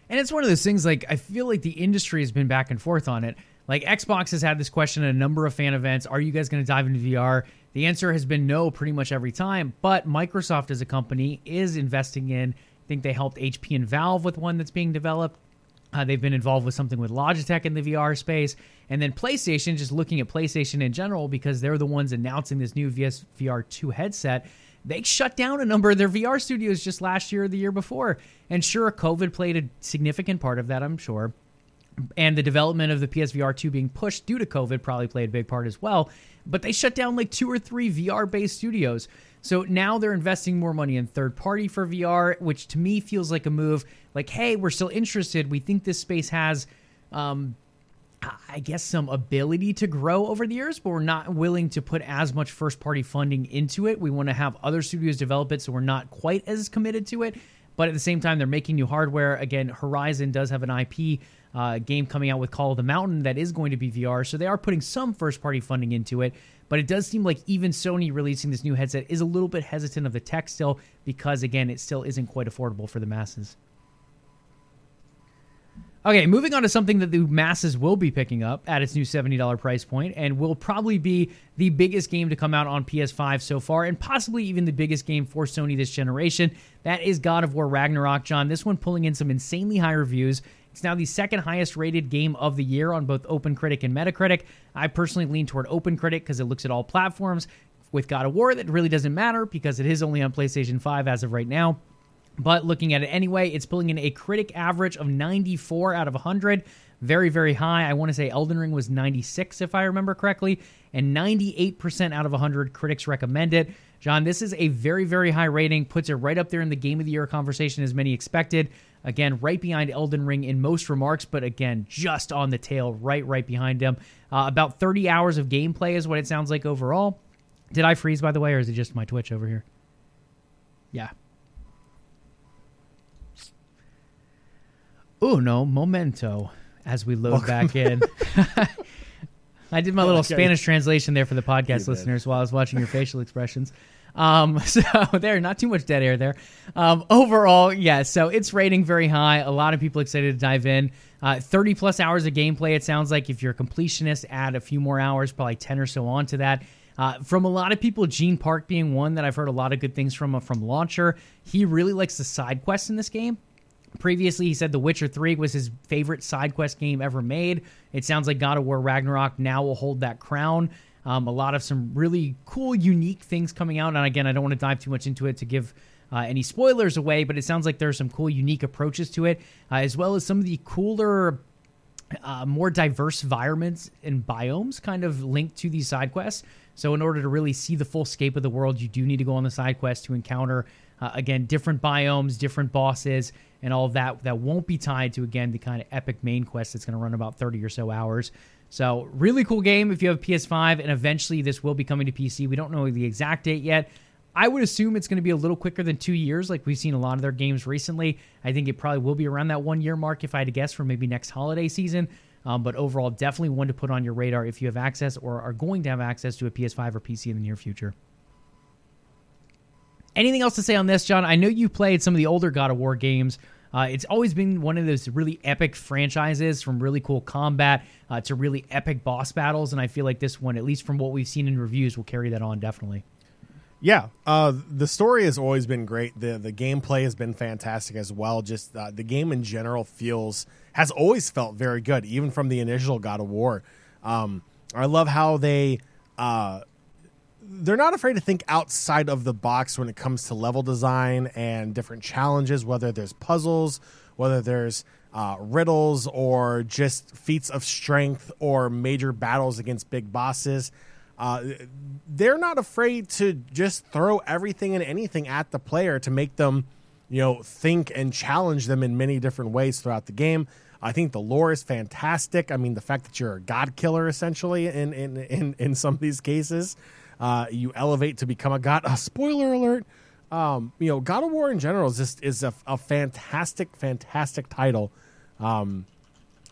And it's one of those things like I feel like the industry has been back and forth on it. Like Xbox has had this question at a number of fan events Are you guys going to dive into VR? The answer has been no pretty much every time. But Microsoft as a company is investing in, I think they helped HP and Valve with one that's being developed. Uh, they've been involved with something with Logitech in the VR space. And then PlayStation, just looking at PlayStation in general, because they're the ones announcing this new VS VR 2 headset they shut down a number of their VR studios just last year or the year before. And sure, COVID played a significant part of that, I'm sure. And the development of the PSVR 2 being pushed due to COVID probably played a big part as well. But they shut down like two or three VR based studios. So now they're investing more money in third party for VR, which to me feels like a move like, hey, we're still interested. We think this space has um, I guess, some ability to grow over the years, but we're not willing to put as much first party funding into it. We want to have other studios develop it, so we're not quite as committed to it. But at the same time, they're making new hardware. Again, Horizon does have an IP uh, game coming out with Call of the Mountain that is going to be VR, so they are putting some first party funding into it. But it does seem like even Sony releasing this new headset is a little bit hesitant of the tech still because, again, it still isn't quite affordable for the masses. Okay, moving on to something that the masses will be picking up at its new $70 price point and will probably be the biggest game to come out on PS5 so far and possibly even the biggest game for Sony this generation. That is God of War Ragnarok, John. This one pulling in some insanely high reviews. It's now the second highest rated game of the year on both OpenCritic and Metacritic. I personally lean toward OpenCritic because it looks at all platforms. With God of War, that really doesn't matter because it is only on PlayStation 5 as of right now. But looking at it anyway, it's pulling in a critic average of 94 out of 100. Very, very high. I want to say Elden Ring was 96, if I remember correctly, and 98% out of 100 critics recommend it. John, this is a very, very high rating, puts it right up there in the game of the year conversation as many expected. Again, right behind Elden Ring in most remarks, but again, just on the tail, right, right behind him. Uh, about 30 hours of gameplay is what it sounds like overall. Did I freeze, by the way, or is it just my Twitch over here? Yeah. Uno momento as we load Welcome. back in. [LAUGHS] I did my little Okay. Spanish translation there for the podcast You did. listeners while I was watching your facial expressions. Um, [LAUGHS] so there, not too much dead air there. Um, overall, yeah, so it's rating very high. A lot of people excited to dive in. Uh, 30 plus hours of gameplay, it sounds like. If you're a completionist, add a few more hours, probably 10 or so onto that. Uh, from a lot of people, Gene Park being one that I've heard a lot of good things from uh, from Launcher. He really likes the side quests in this game. Previously, he said The Witcher 3 was his favorite side quest game ever made. It sounds like God of War Ragnarok now will hold that crown. Um, a lot of some really cool, unique things coming out. And again, I don't want to dive too much into it to give uh, any spoilers away, but it sounds like there's some cool, unique approaches to it, uh, as well as some of the cooler uh, more diverse environments and biomes kind of linked to these side quests. So, in order to really see the full scape of the world, you do need to go on the side quest to encounter, uh, again, different biomes, different bosses, and all that. That won't be tied to, again, the kind of epic main quest that's going to run about 30 or so hours. So, really cool game if you have a PS5, and eventually this will be coming to PC. We don't know the exact date yet. I would assume it's going to be a little quicker than two years, like we've seen a lot of their games recently. I think it probably will be around that one year mark, if I had to guess, for maybe next holiday season. Um, but overall, definitely one to put on your radar if you have access or are going to have access to a PS5 or PC in the near future. Anything else to say on this, John? I know you played some of the older God of War games. Uh, it's always been one of those really epic franchises from really cool combat uh, to really epic boss battles. And I feel like this one, at least from what we've seen in reviews, will carry that on definitely. Yeah, uh, the story has always been great. the The gameplay has been fantastic as well. Just uh, the game in general feels has always felt very good, even from the initial God of War. Um, I love how they uh, they're not afraid to think outside of the box when it comes to level design and different challenges. Whether there's puzzles, whether there's uh, riddles, or just feats of strength, or major battles against big bosses. Uh, they're not afraid to just throw everything and anything at the player to make them, you know, think and challenge them in many different ways throughout the game. I think the lore is fantastic. I mean, the fact that you're a god killer essentially in in in, in some of these cases, uh, you elevate to become a god. Uh, spoiler alert. Um, you know, God of War in general is just is a, a fantastic, fantastic title. Um,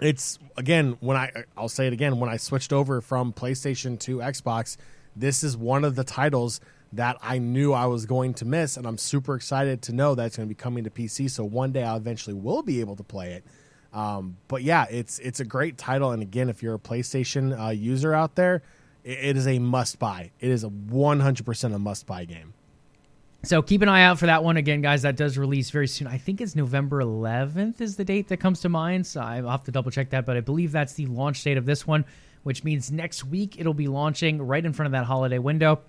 it's again when I I'll say it again when I switched over from PlayStation to Xbox, this is one of the titles that I knew I was going to miss, and I'm super excited to know that it's going to be coming to PC. So one day I eventually will be able to play it. Um, but yeah, it's it's a great title, and again, if you're a PlayStation uh, user out there, it, is a must buy. It is a 100% a must buy game. So keep an eye out for that one again, guys. That does release very soon. I think it's November 11th is the date that comes to mind. So I'll have to double check that, but I believe that's the launch date of this one, which means next week it'll be launching right in front of that holiday window.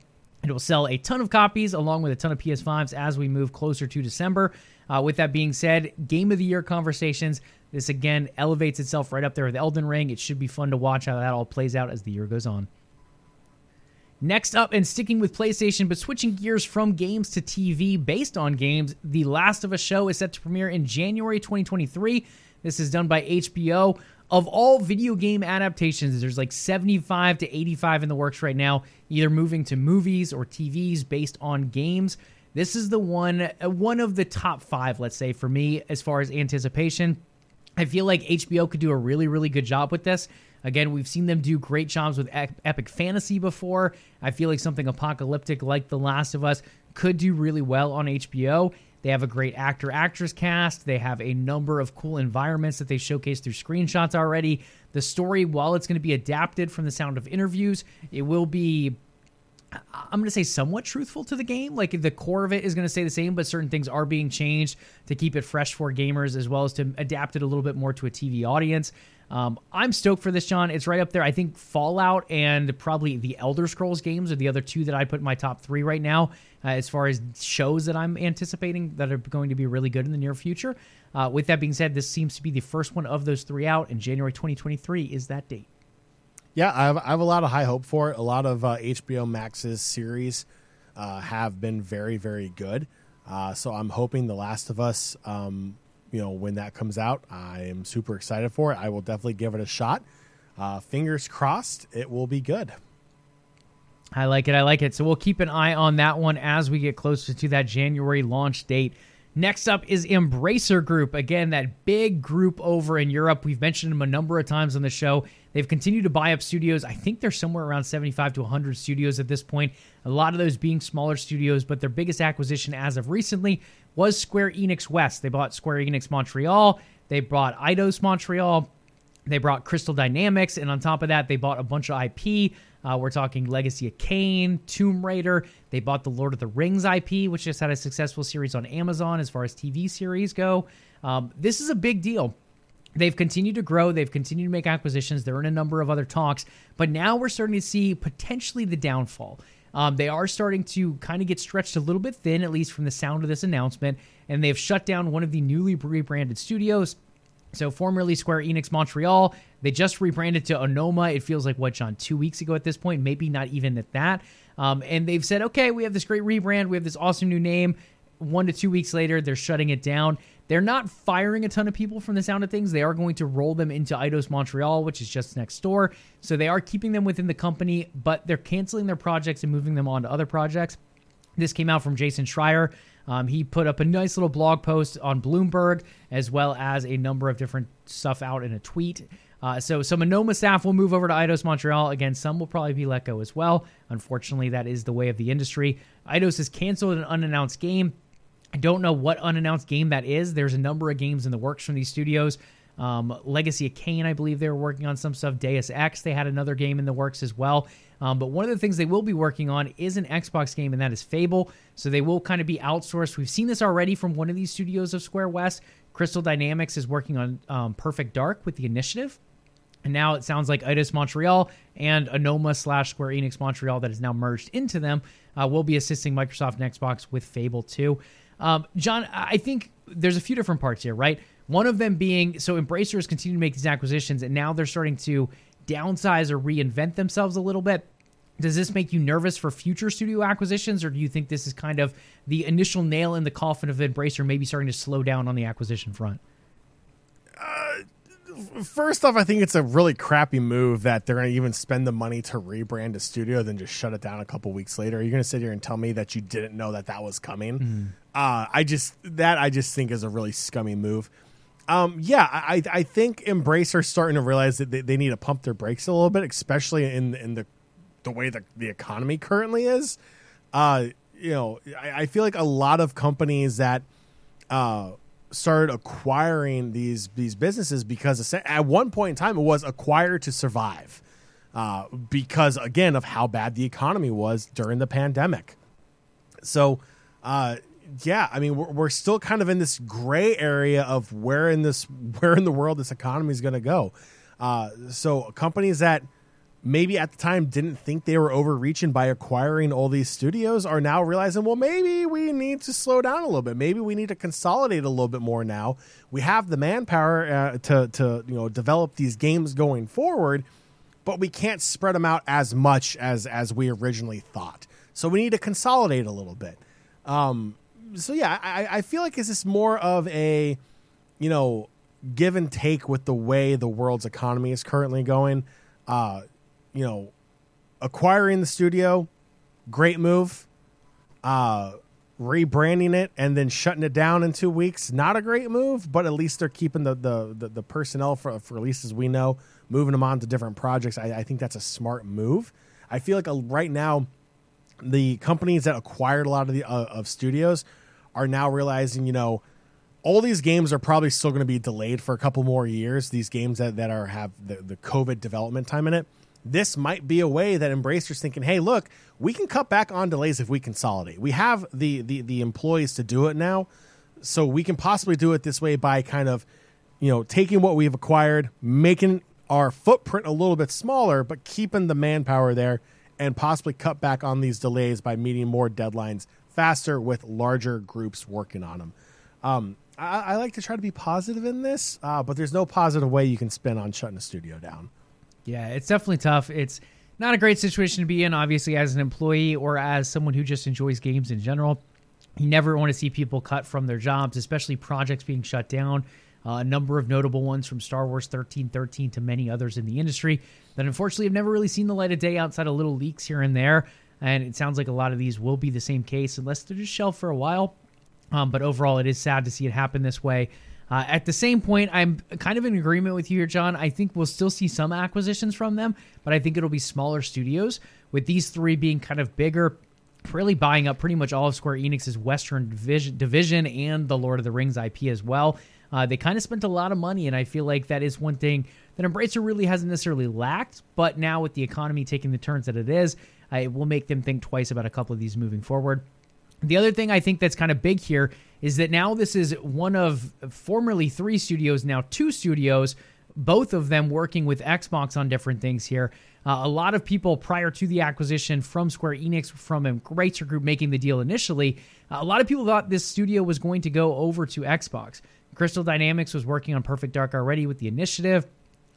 It will sell a ton of copies along with a ton of PS5s as we move closer to December. Uh, with that being said, Game of the Year conversations. This again elevates itself right up there with Elden Ring. It should be fun to watch how that all plays out as the year goes on. Next up, and sticking with PlayStation, but switching gears from games to TV based on games, The Last of Us show is set to premiere in January 2023. This is done by HBO. Of all video game adaptations, there's like 75 to 85 in the works right now, either moving to movies or TVs based on games. This is the one, uh, one of the top five, let's say, for me as far as anticipation. I feel like HBO could do a really, really good job with this. Again, we've seen them do great jobs with epic fantasy before. I feel like something apocalyptic like The Last of Us could do really well on HBO. They have a great actor actress cast. They have a number of cool environments that they showcase through screenshots already. The story, while it's going to be adapted from the sound of interviews, it will be I'm going to say somewhat truthful to the game. Like the core of it is going to stay the same, but certain things are being changed to keep it fresh for gamers as well as to adapt it a little bit more to a TV audience. Um, I'm stoked for this, John. It's right up there. I think Fallout and probably the Elder Scrolls games are the other two that I put in my top three right now, uh, as far as shows that I'm anticipating that are going to be really good in the near future. Uh, with that being said, this seems to be the first one of those three out, and January 2023 is that date. Yeah, I have, I have a lot of high hope for it. A lot of uh, HBO Max's series uh, have been very, very good. Uh, so I'm hoping The Last of Us um, you know, when that comes out, I am super excited for it. I will definitely give it a shot. Uh, fingers crossed, it will be good. I like it. I like it. So we'll keep an eye on that one as we get closer to that January launch date. Next up is Embracer Group. Again, that big group over in Europe. We've mentioned them a number of times on the show. They've continued to buy up studios. I think they're somewhere around 75 to 100 studios at this point. A lot of those being smaller studios, but their biggest acquisition as of recently was Square Enix West. They bought Square Enix Montreal. They bought Eidos Montreal. They brought Crystal Dynamics, and on top of that, they bought a bunch of IP. Uh, we're talking Legacy of Kain, Tomb Raider. They bought the Lord of the Rings IP, which just had a successful series on Amazon as far as TV series go. Um, this is a big deal. They've continued to grow. They've continued to make acquisitions. They're in a number of other talks, but now we're starting to see potentially the downfall. Um, they are starting to kind of get stretched a little bit thin, at least from the sound of this announcement, and they've shut down one of the newly rebranded studios. So, formerly Square Enix Montreal, they just rebranded to Onoma. It feels like what, John, two weeks ago at this point, maybe not even at that. Um, and they've said, okay, we have this great rebrand, we have this awesome new name. One to two weeks later, they're shutting it down. They're not firing a ton of people from the sound of things. They are going to roll them into Eidos Montreal, which is just next door. So they are keeping them within the company, but they're canceling their projects and moving them on to other projects. This came out from Jason Schreier. Um, he put up a nice little blog post on Bloomberg, as well as a number of different stuff out in a tweet. Uh, so some Onoma staff will move over to Eidos Montreal. Again, some will probably be let go as well. Unfortunately, that is the way of the industry. Eidos has canceled an unannounced game. I don't know what unannounced game that is. There's a number of games in the works from these studios. Um, Legacy of Kain, I believe they were working on some stuff. Deus Ex, they had another game in the works as well. Um, but one of the things they will be working on is an Xbox game, and that is Fable. So they will kind of be outsourced. We've seen this already from one of these studios of Square West. Crystal Dynamics is working on um, Perfect Dark with the initiative. And now it sounds like Eidos Montreal and Onoma slash Square Enix Montreal that is now merged into them uh, will be assisting Microsoft and Xbox with Fable 2. Um, John, I think there's a few different parts here, right? One of them being so Embracer has continued to make these acquisitions, and now they're starting to downsize or reinvent themselves a little bit. Does this make you nervous for future studio acquisitions, or do you think this is kind of the initial nail in the coffin of Embracer, maybe starting to slow down on the acquisition front? first off, I think it's a really crappy move that they're going to even spend the money to rebrand a studio, then just shut it down a couple weeks later. Are You're going to sit here and tell me that you didn't know that that was coming. Mm. Uh, I just that I just think is a really scummy move. Um, yeah, I I think Embracer's starting to realize that they, they need to pump their brakes a little bit, especially in in the the way that the economy currently is. Uh, you know, I, I feel like a lot of companies that uh, started acquiring these these businesses because at one point in time it was acquired to survive uh, because again of how bad the economy was during the pandemic so uh, yeah i mean we're, we're still kind of in this gray area of where in this [LAUGHS] where in the world this economy is going to go uh, so companies that maybe at the time didn't think they were overreaching by acquiring all these studios are now realizing, well, maybe we need to slow down a little bit. Maybe we need to consolidate a little bit more now. We have the manpower uh, to to you know develop these games going forward, but we can't spread them out as much as as we originally thought. So we need to consolidate a little bit. Um, so yeah, I, I feel like this is more of a you know give and take with the way the world's economy is currently going. Uh, you know, acquiring the studio, great move. Uh, rebranding it and then shutting it down in two weeks, not a great move, but at least they're keeping the the, the, the personnel for, for as we know, moving them on to different projects. I, I think that's a smart move. I feel like a, uh, right now, the companies that acquired a lot of the uh, of studios are now realizing, you know, all these games are probably still going to be delayed for a couple more years. These games that, that are have the, the COVID development time in it this might be a way that Embracer's thinking, hey, look, we can cut back on delays if we consolidate. We have the the, the employees to do it now, so we can possibly do it this way by kind of, you know, taking what we've acquired, making our footprint a little bit smaller, but keeping the manpower there, and possibly cut back on these delays by meeting more deadlines faster with larger groups working on them. Um, I, I, like to try to be positive in this, uh, but there's no positive way you can spin on shutting a studio down. Yeah, it's definitely tough. It's not a great situation to be in, obviously, as an employee or as someone who just enjoys games in general. You never want to see people cut from their jobs, especially projects being shut down. Uh, a number of notable ones from Star Wars 1313 to many others in the industry that unfortunately have never really seen the light of day outside of little leaks here and there. And it sounds like a lot of these will be the same case unless they're just shelved for a while. Um, but overall, it is sad to see it happen this way. Uh, at the same point, I'm kind of in agreement with you here, John. I think we'll still see some acquisitions from them, but I think it'll be smaller studios, with these three being kind of bigger, really buying up pretty much all of Square Enix's Western division, division and the Lord of the Rings IP as well. Uh, they kind of spent a lot of money, and I feel like that is one thing that Embracer really hasn't necessarily lacked. But now, with the economy taking the turns that it is, it will make them think twice about a couple of these moving forward. The other thing I think that's kind of big here is that now this is one of formerly three studios, now two studios, both of them working with Xbox on different things here. Uh, a lot of people prior to the acquisition from Square Enix, from Embracer Group making the deal initially, uh, a lot of people thought this studio was going to go over to Xbox. Crystal Dynamics was working on Perfect Dark already with the initiative.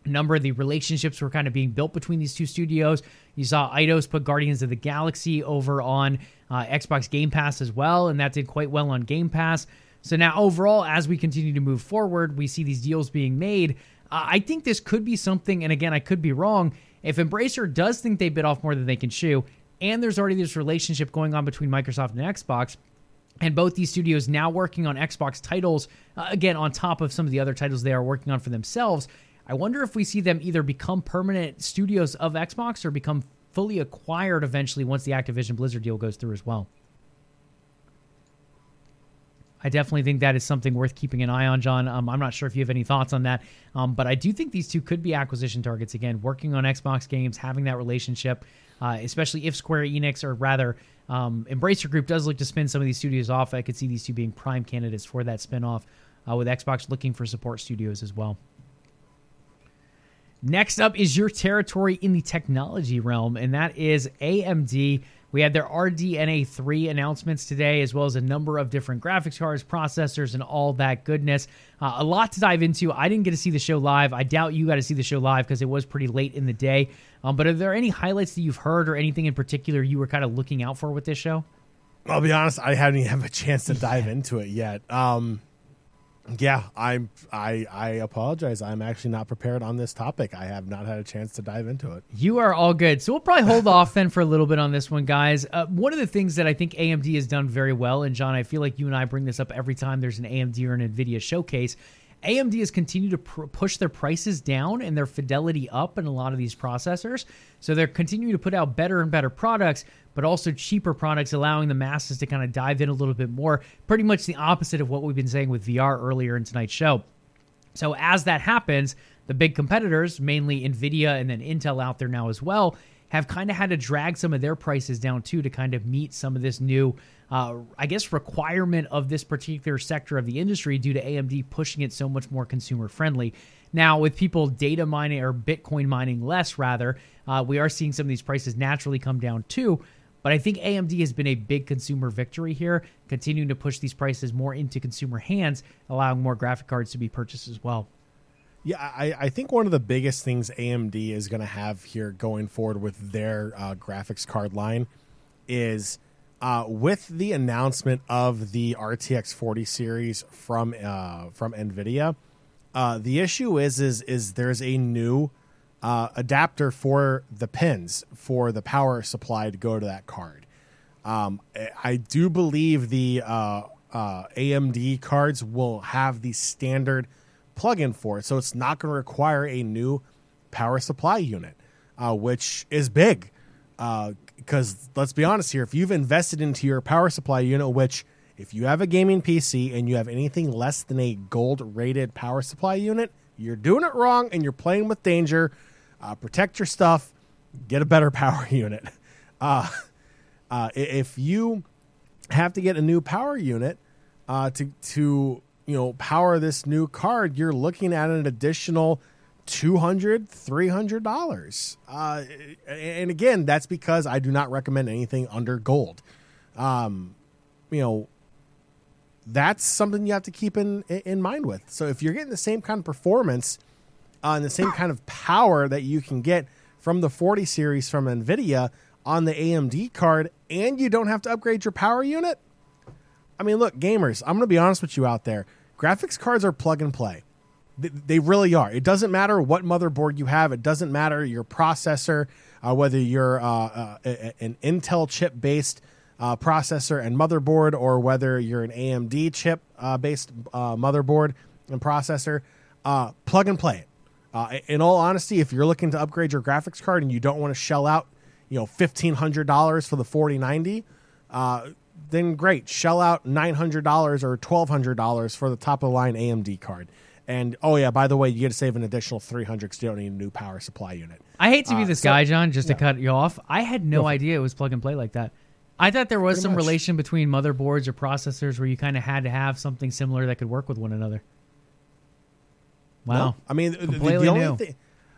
Number of the relationships were kind of being built between these two studios. You saw Eidos put Guardians of the Galaxy over on uh, Xbox Game Pass as well, and that did quite well on Game Pass. So now, overall, as we continue to move forward, we see these deals being made. Uh, I think this could be something, and again, I could be wrong. If Embracer does think they bit off more than they can chew, and there's already this relationship going on between Microsoft and Xbox, and both these studios now working on Xbox titles, uh, again, on top of some of the other titles they are working on for themselves, I wonder if we see them either become permanent studios of Xbox or become fully acquired eventually once the Activision Blizzard deal goes through as well. I definitely think that is something worth keeping an eye on, John. Um, I'm not sure if you have any thoughts on that, um, but I do think these two could be acquisition targets again, working on Xbox games, having that relationship, uh, especially if Square Enix or rather um, Embracer Group does look to spin some of these studios off. I could see these two being prime candidates for that spinoff, uh, with Xbox looking for support studios as well. Next up is your territory in the technology realm, and that is AMD. We had their RDNA 3 announcements today, as well as a number of different graphics cards, processors, and all that goodness. Uh, a lot to dive into. I didn't get to see the show live. I doubt you got to see the show live because it was pretty late in the day. Um, but are there any highlights that you've heard or anything in particular you were kind of looking out for with this show? I'll be honest, I haven't even have a chance to dive into it yet. Um, yeah, I'm. I I apologize. I'm actually not prepared on this topic. I have not had a chance to dive into it. You are all good. So we'll probably hold off then for a little bit on this one, guys. Uh, one of the things that I think AMD has done very well, and John, I feel like you and I bring this up every time there's an AMD or an Nvidia showcase. AMD has continued to pr- push their prices down and their fidelity up in a lot of these processors. So they're continuing to put out better and better products, but also cheaper products, allowing the masses to kind of dive in a little bit more. Pretty much the opposite of what we've been saying with VR earlier in tonight's show. So as that happens, the big competitors, mainly Nvidia and then Intel out there now as well, have kind of had to drag some of their prices down too to kind of meet some of this new, uh, I guess, requirement of this particular sector of the industry due to AMD pushing it so much more consumer friendly. Now, with people data mining or Bitcoin mining less, rather, uh, we are seeing some of these prices naturally come down too. But I think AMD has been a big consumer victory here, continuing to push these prices more into consumer hands, allowing more graphic cards to be purchased as well. Yeah, I, I think one of the biggest things AMD is going to have here going forward with their uh, graphics card line is uh, with the announcement of the RTX 40 series from uh, from Nvidia. Uh, the issue is is is there's a new uh, adapter for the pins for the power supply to go to that card. Um, I do believe the uh, uh, AMD cards will have the standard plug-in for it, so it's not going to require a new power supply unit, uh, which is big. Because let's be honest here, if you've invested into your power supply unit, which if you have a gaming PC and you have anything less than a gold-rated power supply unit, you're doing it wrong and you're playing with danger uh, protect your stuff, get a better [LAUGHS] power unit. Uh, uh, if you have to get a new power unit uh, to to you know power this new card, you're looking at an additional 200 300 dollars. Uh, and again that's because i do not recommend anything under gold. Um, you know that's something you have to keep in in mind with. So if you're getting the same kind of performance and the same kind of power that you can get from the 40 series from NVIDIA on the AMD card, and you don't have to upgrade your power unit, I mean, look, gamers, I'm going to be honest with you out there. Graphics cards are plug and play. They, really are. It doesn't matter what motherboard you have. It doesn't matter your processor, uh, whether you're uh, uh, an Intel chip based uh, processor and motherboard, or whether you're an AMD chip uh, based uh, motherboard and processor. Plug and play it. Uh, in all honesty, if you're looking to upgrade your graphics card and you don't want to shell out, you know, fifteen hundred dollars for the forty ninety, uh, then great, shell out nine hundred dollars or twelve hundred dollars for the top of the line AMD card. And oh yeah, by the way, you get to save an additional three hundred because you don't need a new power supply unit. I hate to be Uh, this so- guy, John, just yeah. to cut you off. I had no idea it was plug and play like that. I thought there was Pretty some much. relation between motherboards or processors where you kind of had to have something similar that could work with one another. Wow. No. I mean, the- the, the only thing.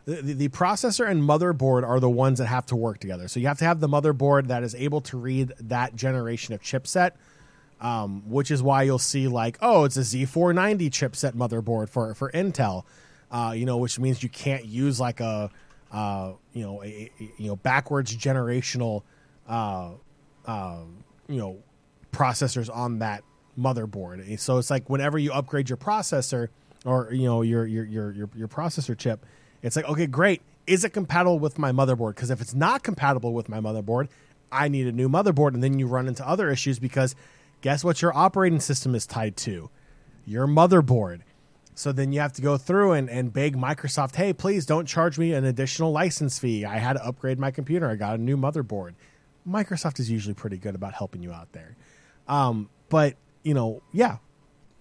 The, the, the processor and motherboard are the ones that have to work together. So you have to have the motherboard that is able to read that generation of chipset, um, which is why you'll see like, oh, it's a Z490 chipset motherboard for for Intel, uh, you know, which means you can't use like a, uh, you know, a, a- you know backwards generational, uh, um, you know, processors on that motherboard. So it's like whenever you upgrade your processor or you know your your your your, your processor chip, it's like okay, great. Is it compatible with my motherboard? Because if it's not compatible with my motherboard, I need a new motherboard, and then you run into other issues because guess what your operating system is tied to? Your motherboard. So then you have to go through and, and beg Microsoft, hey, please don't charge me an additional license fee. I had to upgrade my computer. I got a new motherboard. Microsoft is usually pretty good about helping you out there. Um, but, you know, yeah,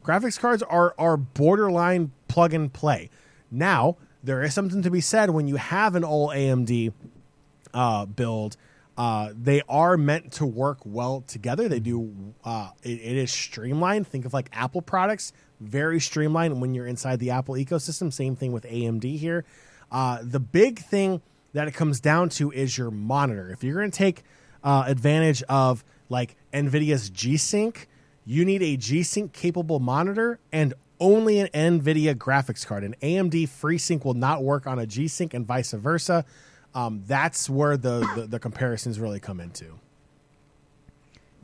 graphics cards are, are borderline plug and play. Now, there is something to be said when you have an all AMD uh, build. Uh, they are meant to work well together. They do. Uh, it, it is streamlined. Think of like Apple products, very streamlined when you're inside the Apple ecosystem. Same thing with AMD here. Uh, the big thing that it comes down to is your monitor. If you're going to take uh, advantage of like NVIDIA's G Sync, you need a G Sync capable monitor and only an NVIDIA graphics card. An AMD FreeSync will not work on a G Sync and vice versa. Um, that's where the, the, the comparisons really come into.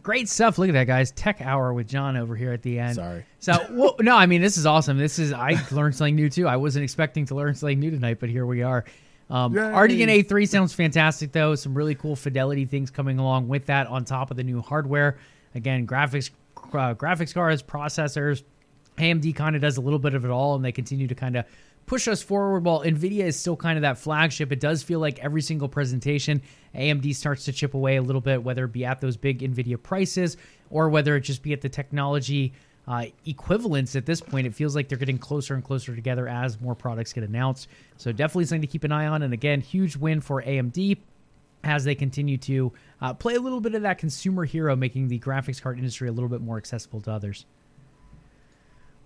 Great stuff. Look at that, guys. Tech hour with John over here at the end. Sorry. So, well, no, I mean, this is awesome. This is, I learned something new too. I wasn't expecting to learn something new tonight, but here we are. Um, RDNA 3 sounds fantastic, though. Some really cool fidelity things coming along with that on top of the new hardware. Again, graphics, uh, graphics cards, processors. AMD kind of does a little bit of it all, and they continue to kind of push us forward. While NVIDIA is still kind of that flagship, it does feel like every single presentation, AMD starts to chip away a little bit, whether it be at those big NVIDIA prices or whether it just be at the technology uh, equivalents at this point. It feels like they're getting closer and closer together as more products get announced. So definitely something to keep an eye on. And again, huge win for AMD as they continue to uh, play a little bit of that consumer hero, making the graphics card industry a little bit more accessible to others.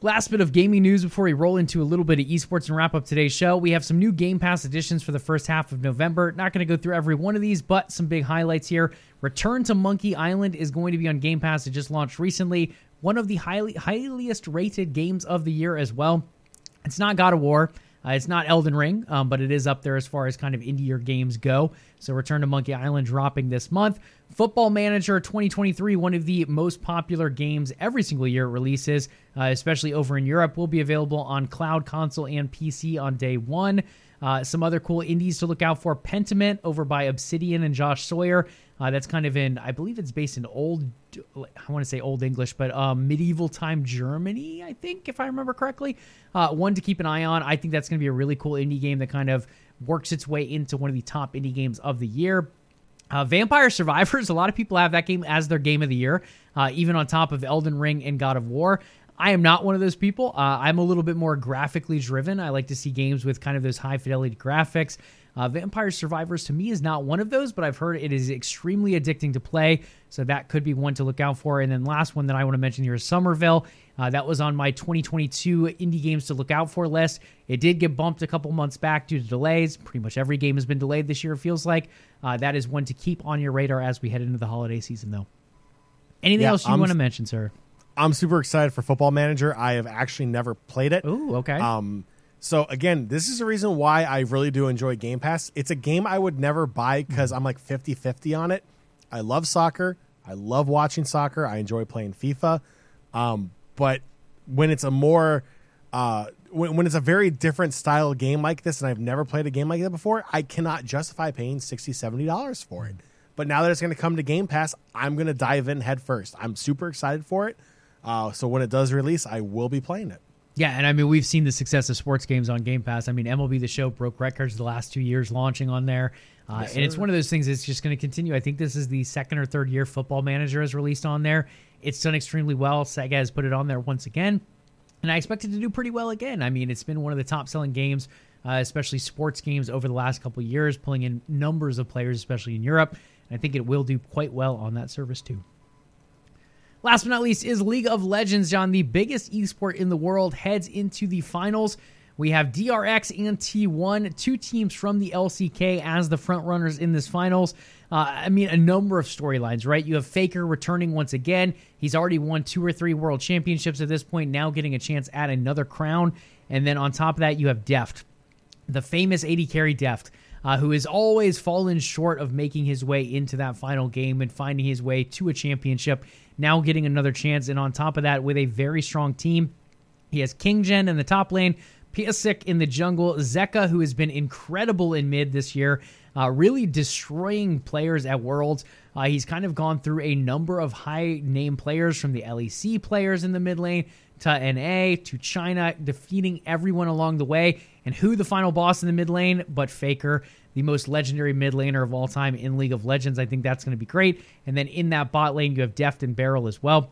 Last bit of gaming news before we roll into a little bit of esports and wrap up today's show. We have some new Game Pass additions for the first half of November. Not going to go through every one of these, but some big highlights here. Return to Monkey Island is going to be on Game Pass. It just launched recently. One of the highly highest rated games of the year as well. It's not God of War. Uh, it's not Elden Ring, um, but it is up there as far as kind of indie games go. So Return to Monkey Island dropping this month. Football Manager 2023, one of the most popular games every single year it releases, uh, especially over in Europe, will be available on cloud, console, and PC on day one. Uh, some other cool indies to look out for Pentiment over by Obsidian and Josh Sawyer. Uh, that's kind of in, I believe it's based in old, I want to say old English, but um, medieval time Germany, I think, if I remember correctly. Uh, one to keep an eye on. I think that's going to be a really cool indie game that kind of works its way into one of the top indie games of the year. Uh, Vampire Survivors, [LAUGHS] a lot of people have that game as their game of the year, uh, even on top of Elden Ring and God of War. I am not one of those people. Uh, I'm a little bit more graphically driven. I like to see games with kind of those high fidelity graphics. Uh, Vampire Survivors to me is not one of those, but I've heard it is extremely addicting to play, so that could be one to look out for. And then last one that I want to mention here is Somerville. Uh, that was on my 2022 indie games to look out for list. It did get bumped a couple months back due to delays. Pretty much every game has been delayed this year, it feels like. Uh, that is one to keep on your radar as we head into the holiday season, though. Anything Yeah, else you I'm- want to mention, sir? I'm super excited for Football Manager. I have actually never played it. Ooh, okay. Um, so again, this is the reason why I really do enjoy Game Pass. It's a game I would never buy because I'm like 50-50 on it. I love soccer. I love watching soccer. I enjoy playing FIFA. Um, but when it's a more uh, when, when it's a very different style game like this, and I've never played a game like that before, I cannot justify paying 60 dollars for it. But now that it's going to come to Game Pass, I'm going to dive in head first. I'm super excited for it. Uh, so when it does release, I will be playing it. Yeah, and I mean we've seen the success of sports games on Game Pass. I mean MLB The Show broke records the last two years launching on there, uh, yes, and it's one of those things that's just going to continue. I think this is the second or third year Football Manager has released on there. It's done extremely well. Sega has put it on there once again, and I expect it to do pretty well again. I mean, it's been one of the top selling games, uh, especially sports games, over the last couple years, pulling in numbers of players, especially in Europe. And I think it will do quite well on that service too. Last but not least is League of Legends, John. The biggest esport in the world heads into the finals. We have DRX and T1, two teams from the LCK as the front runners in this finals. Uh, I mean, a number of storylines, right? You have Faker returning once again. He's already won two or three world championships at this point, now getting a chance at another crown. And then on top of that, you have Deft, the famous AD carry Deft. Uh, who has always fallen short of making his way into that final game and finding his way to a championship now getting another chance. And on top of that, with a very strong team, he has Kingen in the top lane, Pyosik in the jungle, Zeka, who has been incredible in mid this year, uh, really destroying players at Worlds. Uh, he's kind of gone through a number of high name players from the LEC players in the mid lane to NA to China, defeating everyone along the way. And who the final boss in the mid lane but Faker, the most legendary mid laner of all time in League of Legends. I think that's going to be great. And then in that bot lane, you have Deft and Beryl as well.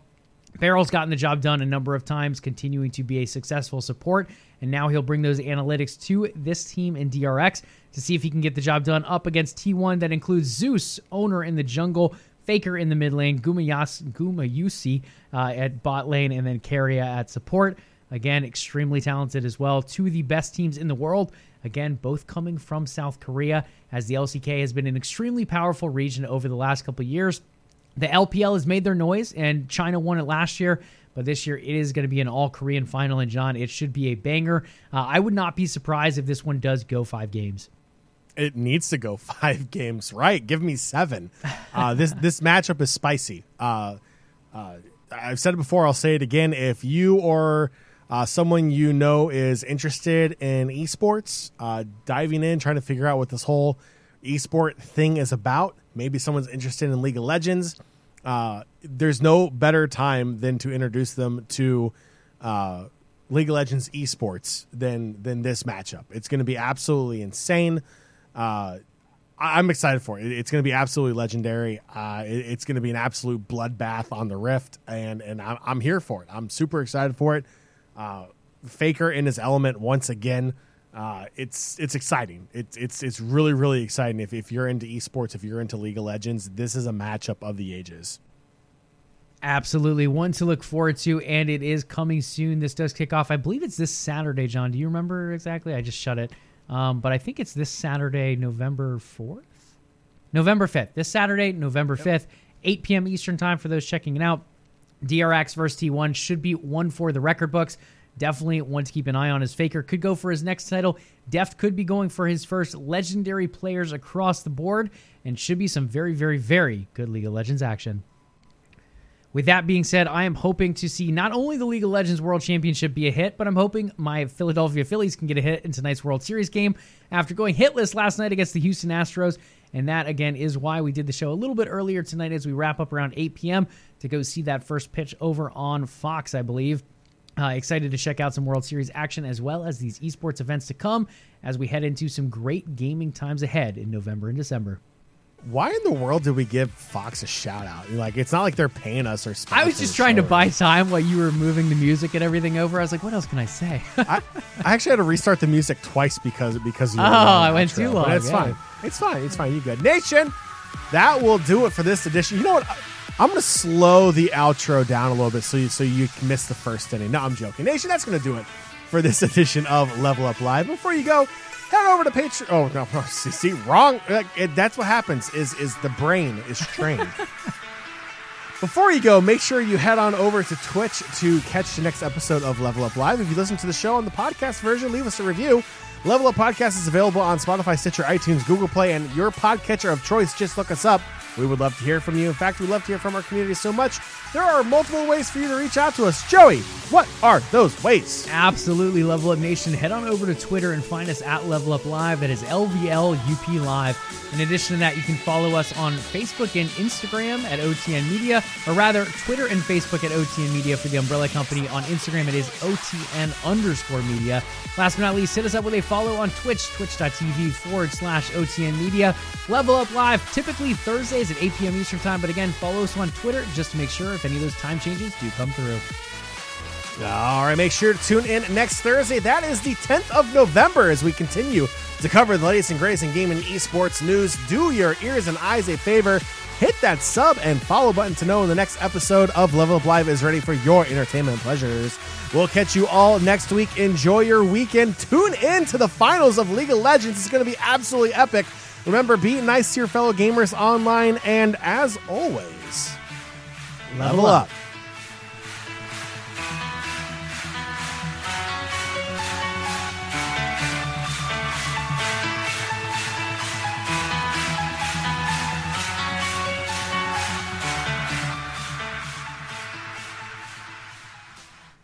Beryl's gotten the job done a number of times, continuing to be a successful support. And now he'll bring those analytics to this team in DRX to see if he can get the job done up against T1 that includes Zeus, Oner in the jungle, Faker in the mid lane, Gumayas, Gumayusi uh, at bot lane, and then Keria at support. Again, extremely talented as well. Two of the best teams in the world. Again, both coming from South Korea, as the LCK has been an extremely powerful region over the last couple years. The LPL has made their noise, and China won it last year. But this year, it is going to be an all Korean final. And John, it should be a banger. Uh, I would not be surprised if this one does go five games it needs to go [LAUGHS] five games right. Give me seven. Uh, this [LAUGHS] this matchup is spicy. Uh, uh, I've said it before. I'll say it again. If you or uh, someone you know is interested in esports, uh, diving in, trying to figure out what this whole esport thing is about, maybe someone's interested in League of Legends. Uh, there's no better time than to introduce them to League of Legends esports than than this matchup. It's going to be absolutely insane. Uh, I'm excited for it. It's going to be absolutely legendary. Uh, it, it's going to be an absolute bloodbath on the Rift, and and I'm here for it. I'm super excited for it. Uh, Faker in his element once again. Uh, it's it's exciting. It's it's it's really really exciting. If if you're into esports, if you're into League of Legends, this is a matchup of the ages. Absolutely, one to look forward to, and it is coming soon. This does kick off. I believe it's this Saturday. John, do you remember exactly? I just shut it. Um, but I think it's this Saturday, November 4th? November 5th. This Saturday, November 5th, 8 p.m. Eastern Time for those checking it out. DRX versus T1 should be one for the record books. Definitely one to keep an eye on as Faker could go for his next title. Deft could be going for his first legendary players across the board, and should be some very, very, very good League of Legends action. With that being said, I am hoping to see not only the League of Legends World Championship be a hit, but I'm hoping my Philadelphia Phillies can get a hit in tonight's World Series game after going hitless last night against the Houston Astros. And that, again, is why we did the show a little bit earlier tonight as we wrap up around 8 p.m. to go see that first pitch over on Fox, I believe. Uh, excited to check out some World Series action as well as these esports events to come as we head into some great gaming times ahead in November and December why in the world did we give Fox a shout out? Like, it's not like they're paying us or. I was just trying to buy time while you were moving the music and everything over. I was like, what else can I say? [LAUGHS] I, I, actually had to restart the music twice because because you. Oh, I went too long. It's yeah. fine. It's fine. It's fine. You good, Nation? That will do it for this edition. You know what? I'm going to slow the outro down a little bit so you so you can miss the first inning. No, I'm joking. Nation, that's going to do it for this [LAUGHS] edition of Level Up Live. Before you go, head over to Patreon. Oh no, [LAUGHS] see, see wrong. Uh, it, that's what happens. Is is the brain is trained. [LAUGHS] Before you go, make sure you head on over to Twitch to catch the next episode of Level Up Live. If you listen to the show on the podcast version, leave us a review. Level Up Podcast is available on Spotify, Stitcher, iTunes, Google Play, and your podcatcher of choice. Just look us up. We would love to hear from you. In fact, we love to hear from our community so much. There are multiple ways for you to reach out to us. Joey, what are those ways? Absolutely, Level Up Nation. Head on over to Twitter and find us at Level Up Live. That is LVLUP Live. In addition to that, you can follow us on Facebook and Instagram at OTN Media, or rather, Twitter and Facebook at OTN Media for the Umbrella Company. On Instagram, it is OTN underscore media. Last but not least, hit us up with a follow on Twitch, twitch.tv forward slash OTN Media. Level Up Live, typically Thursdays at 8 p.m. Eastern Time, but again, follow us on Twitter just to make sure if any of those time changes do come through. All right, make sure to tune in next Thursday. That is the 10th of November as we continue to cover the latest and greatest in gaming and esports news. Do your ears and eyes a favor. Hit that sub and follow button to know when the next episode of Level Up Live is ready for your entertainment pleasures. We'll catch you all next week. Enjoy your weekend. Tune in to the finals of League of Legends. It's going to be absolutely epic. Remember, be nice to your fellow gamers online, and as always, level, Level up. up.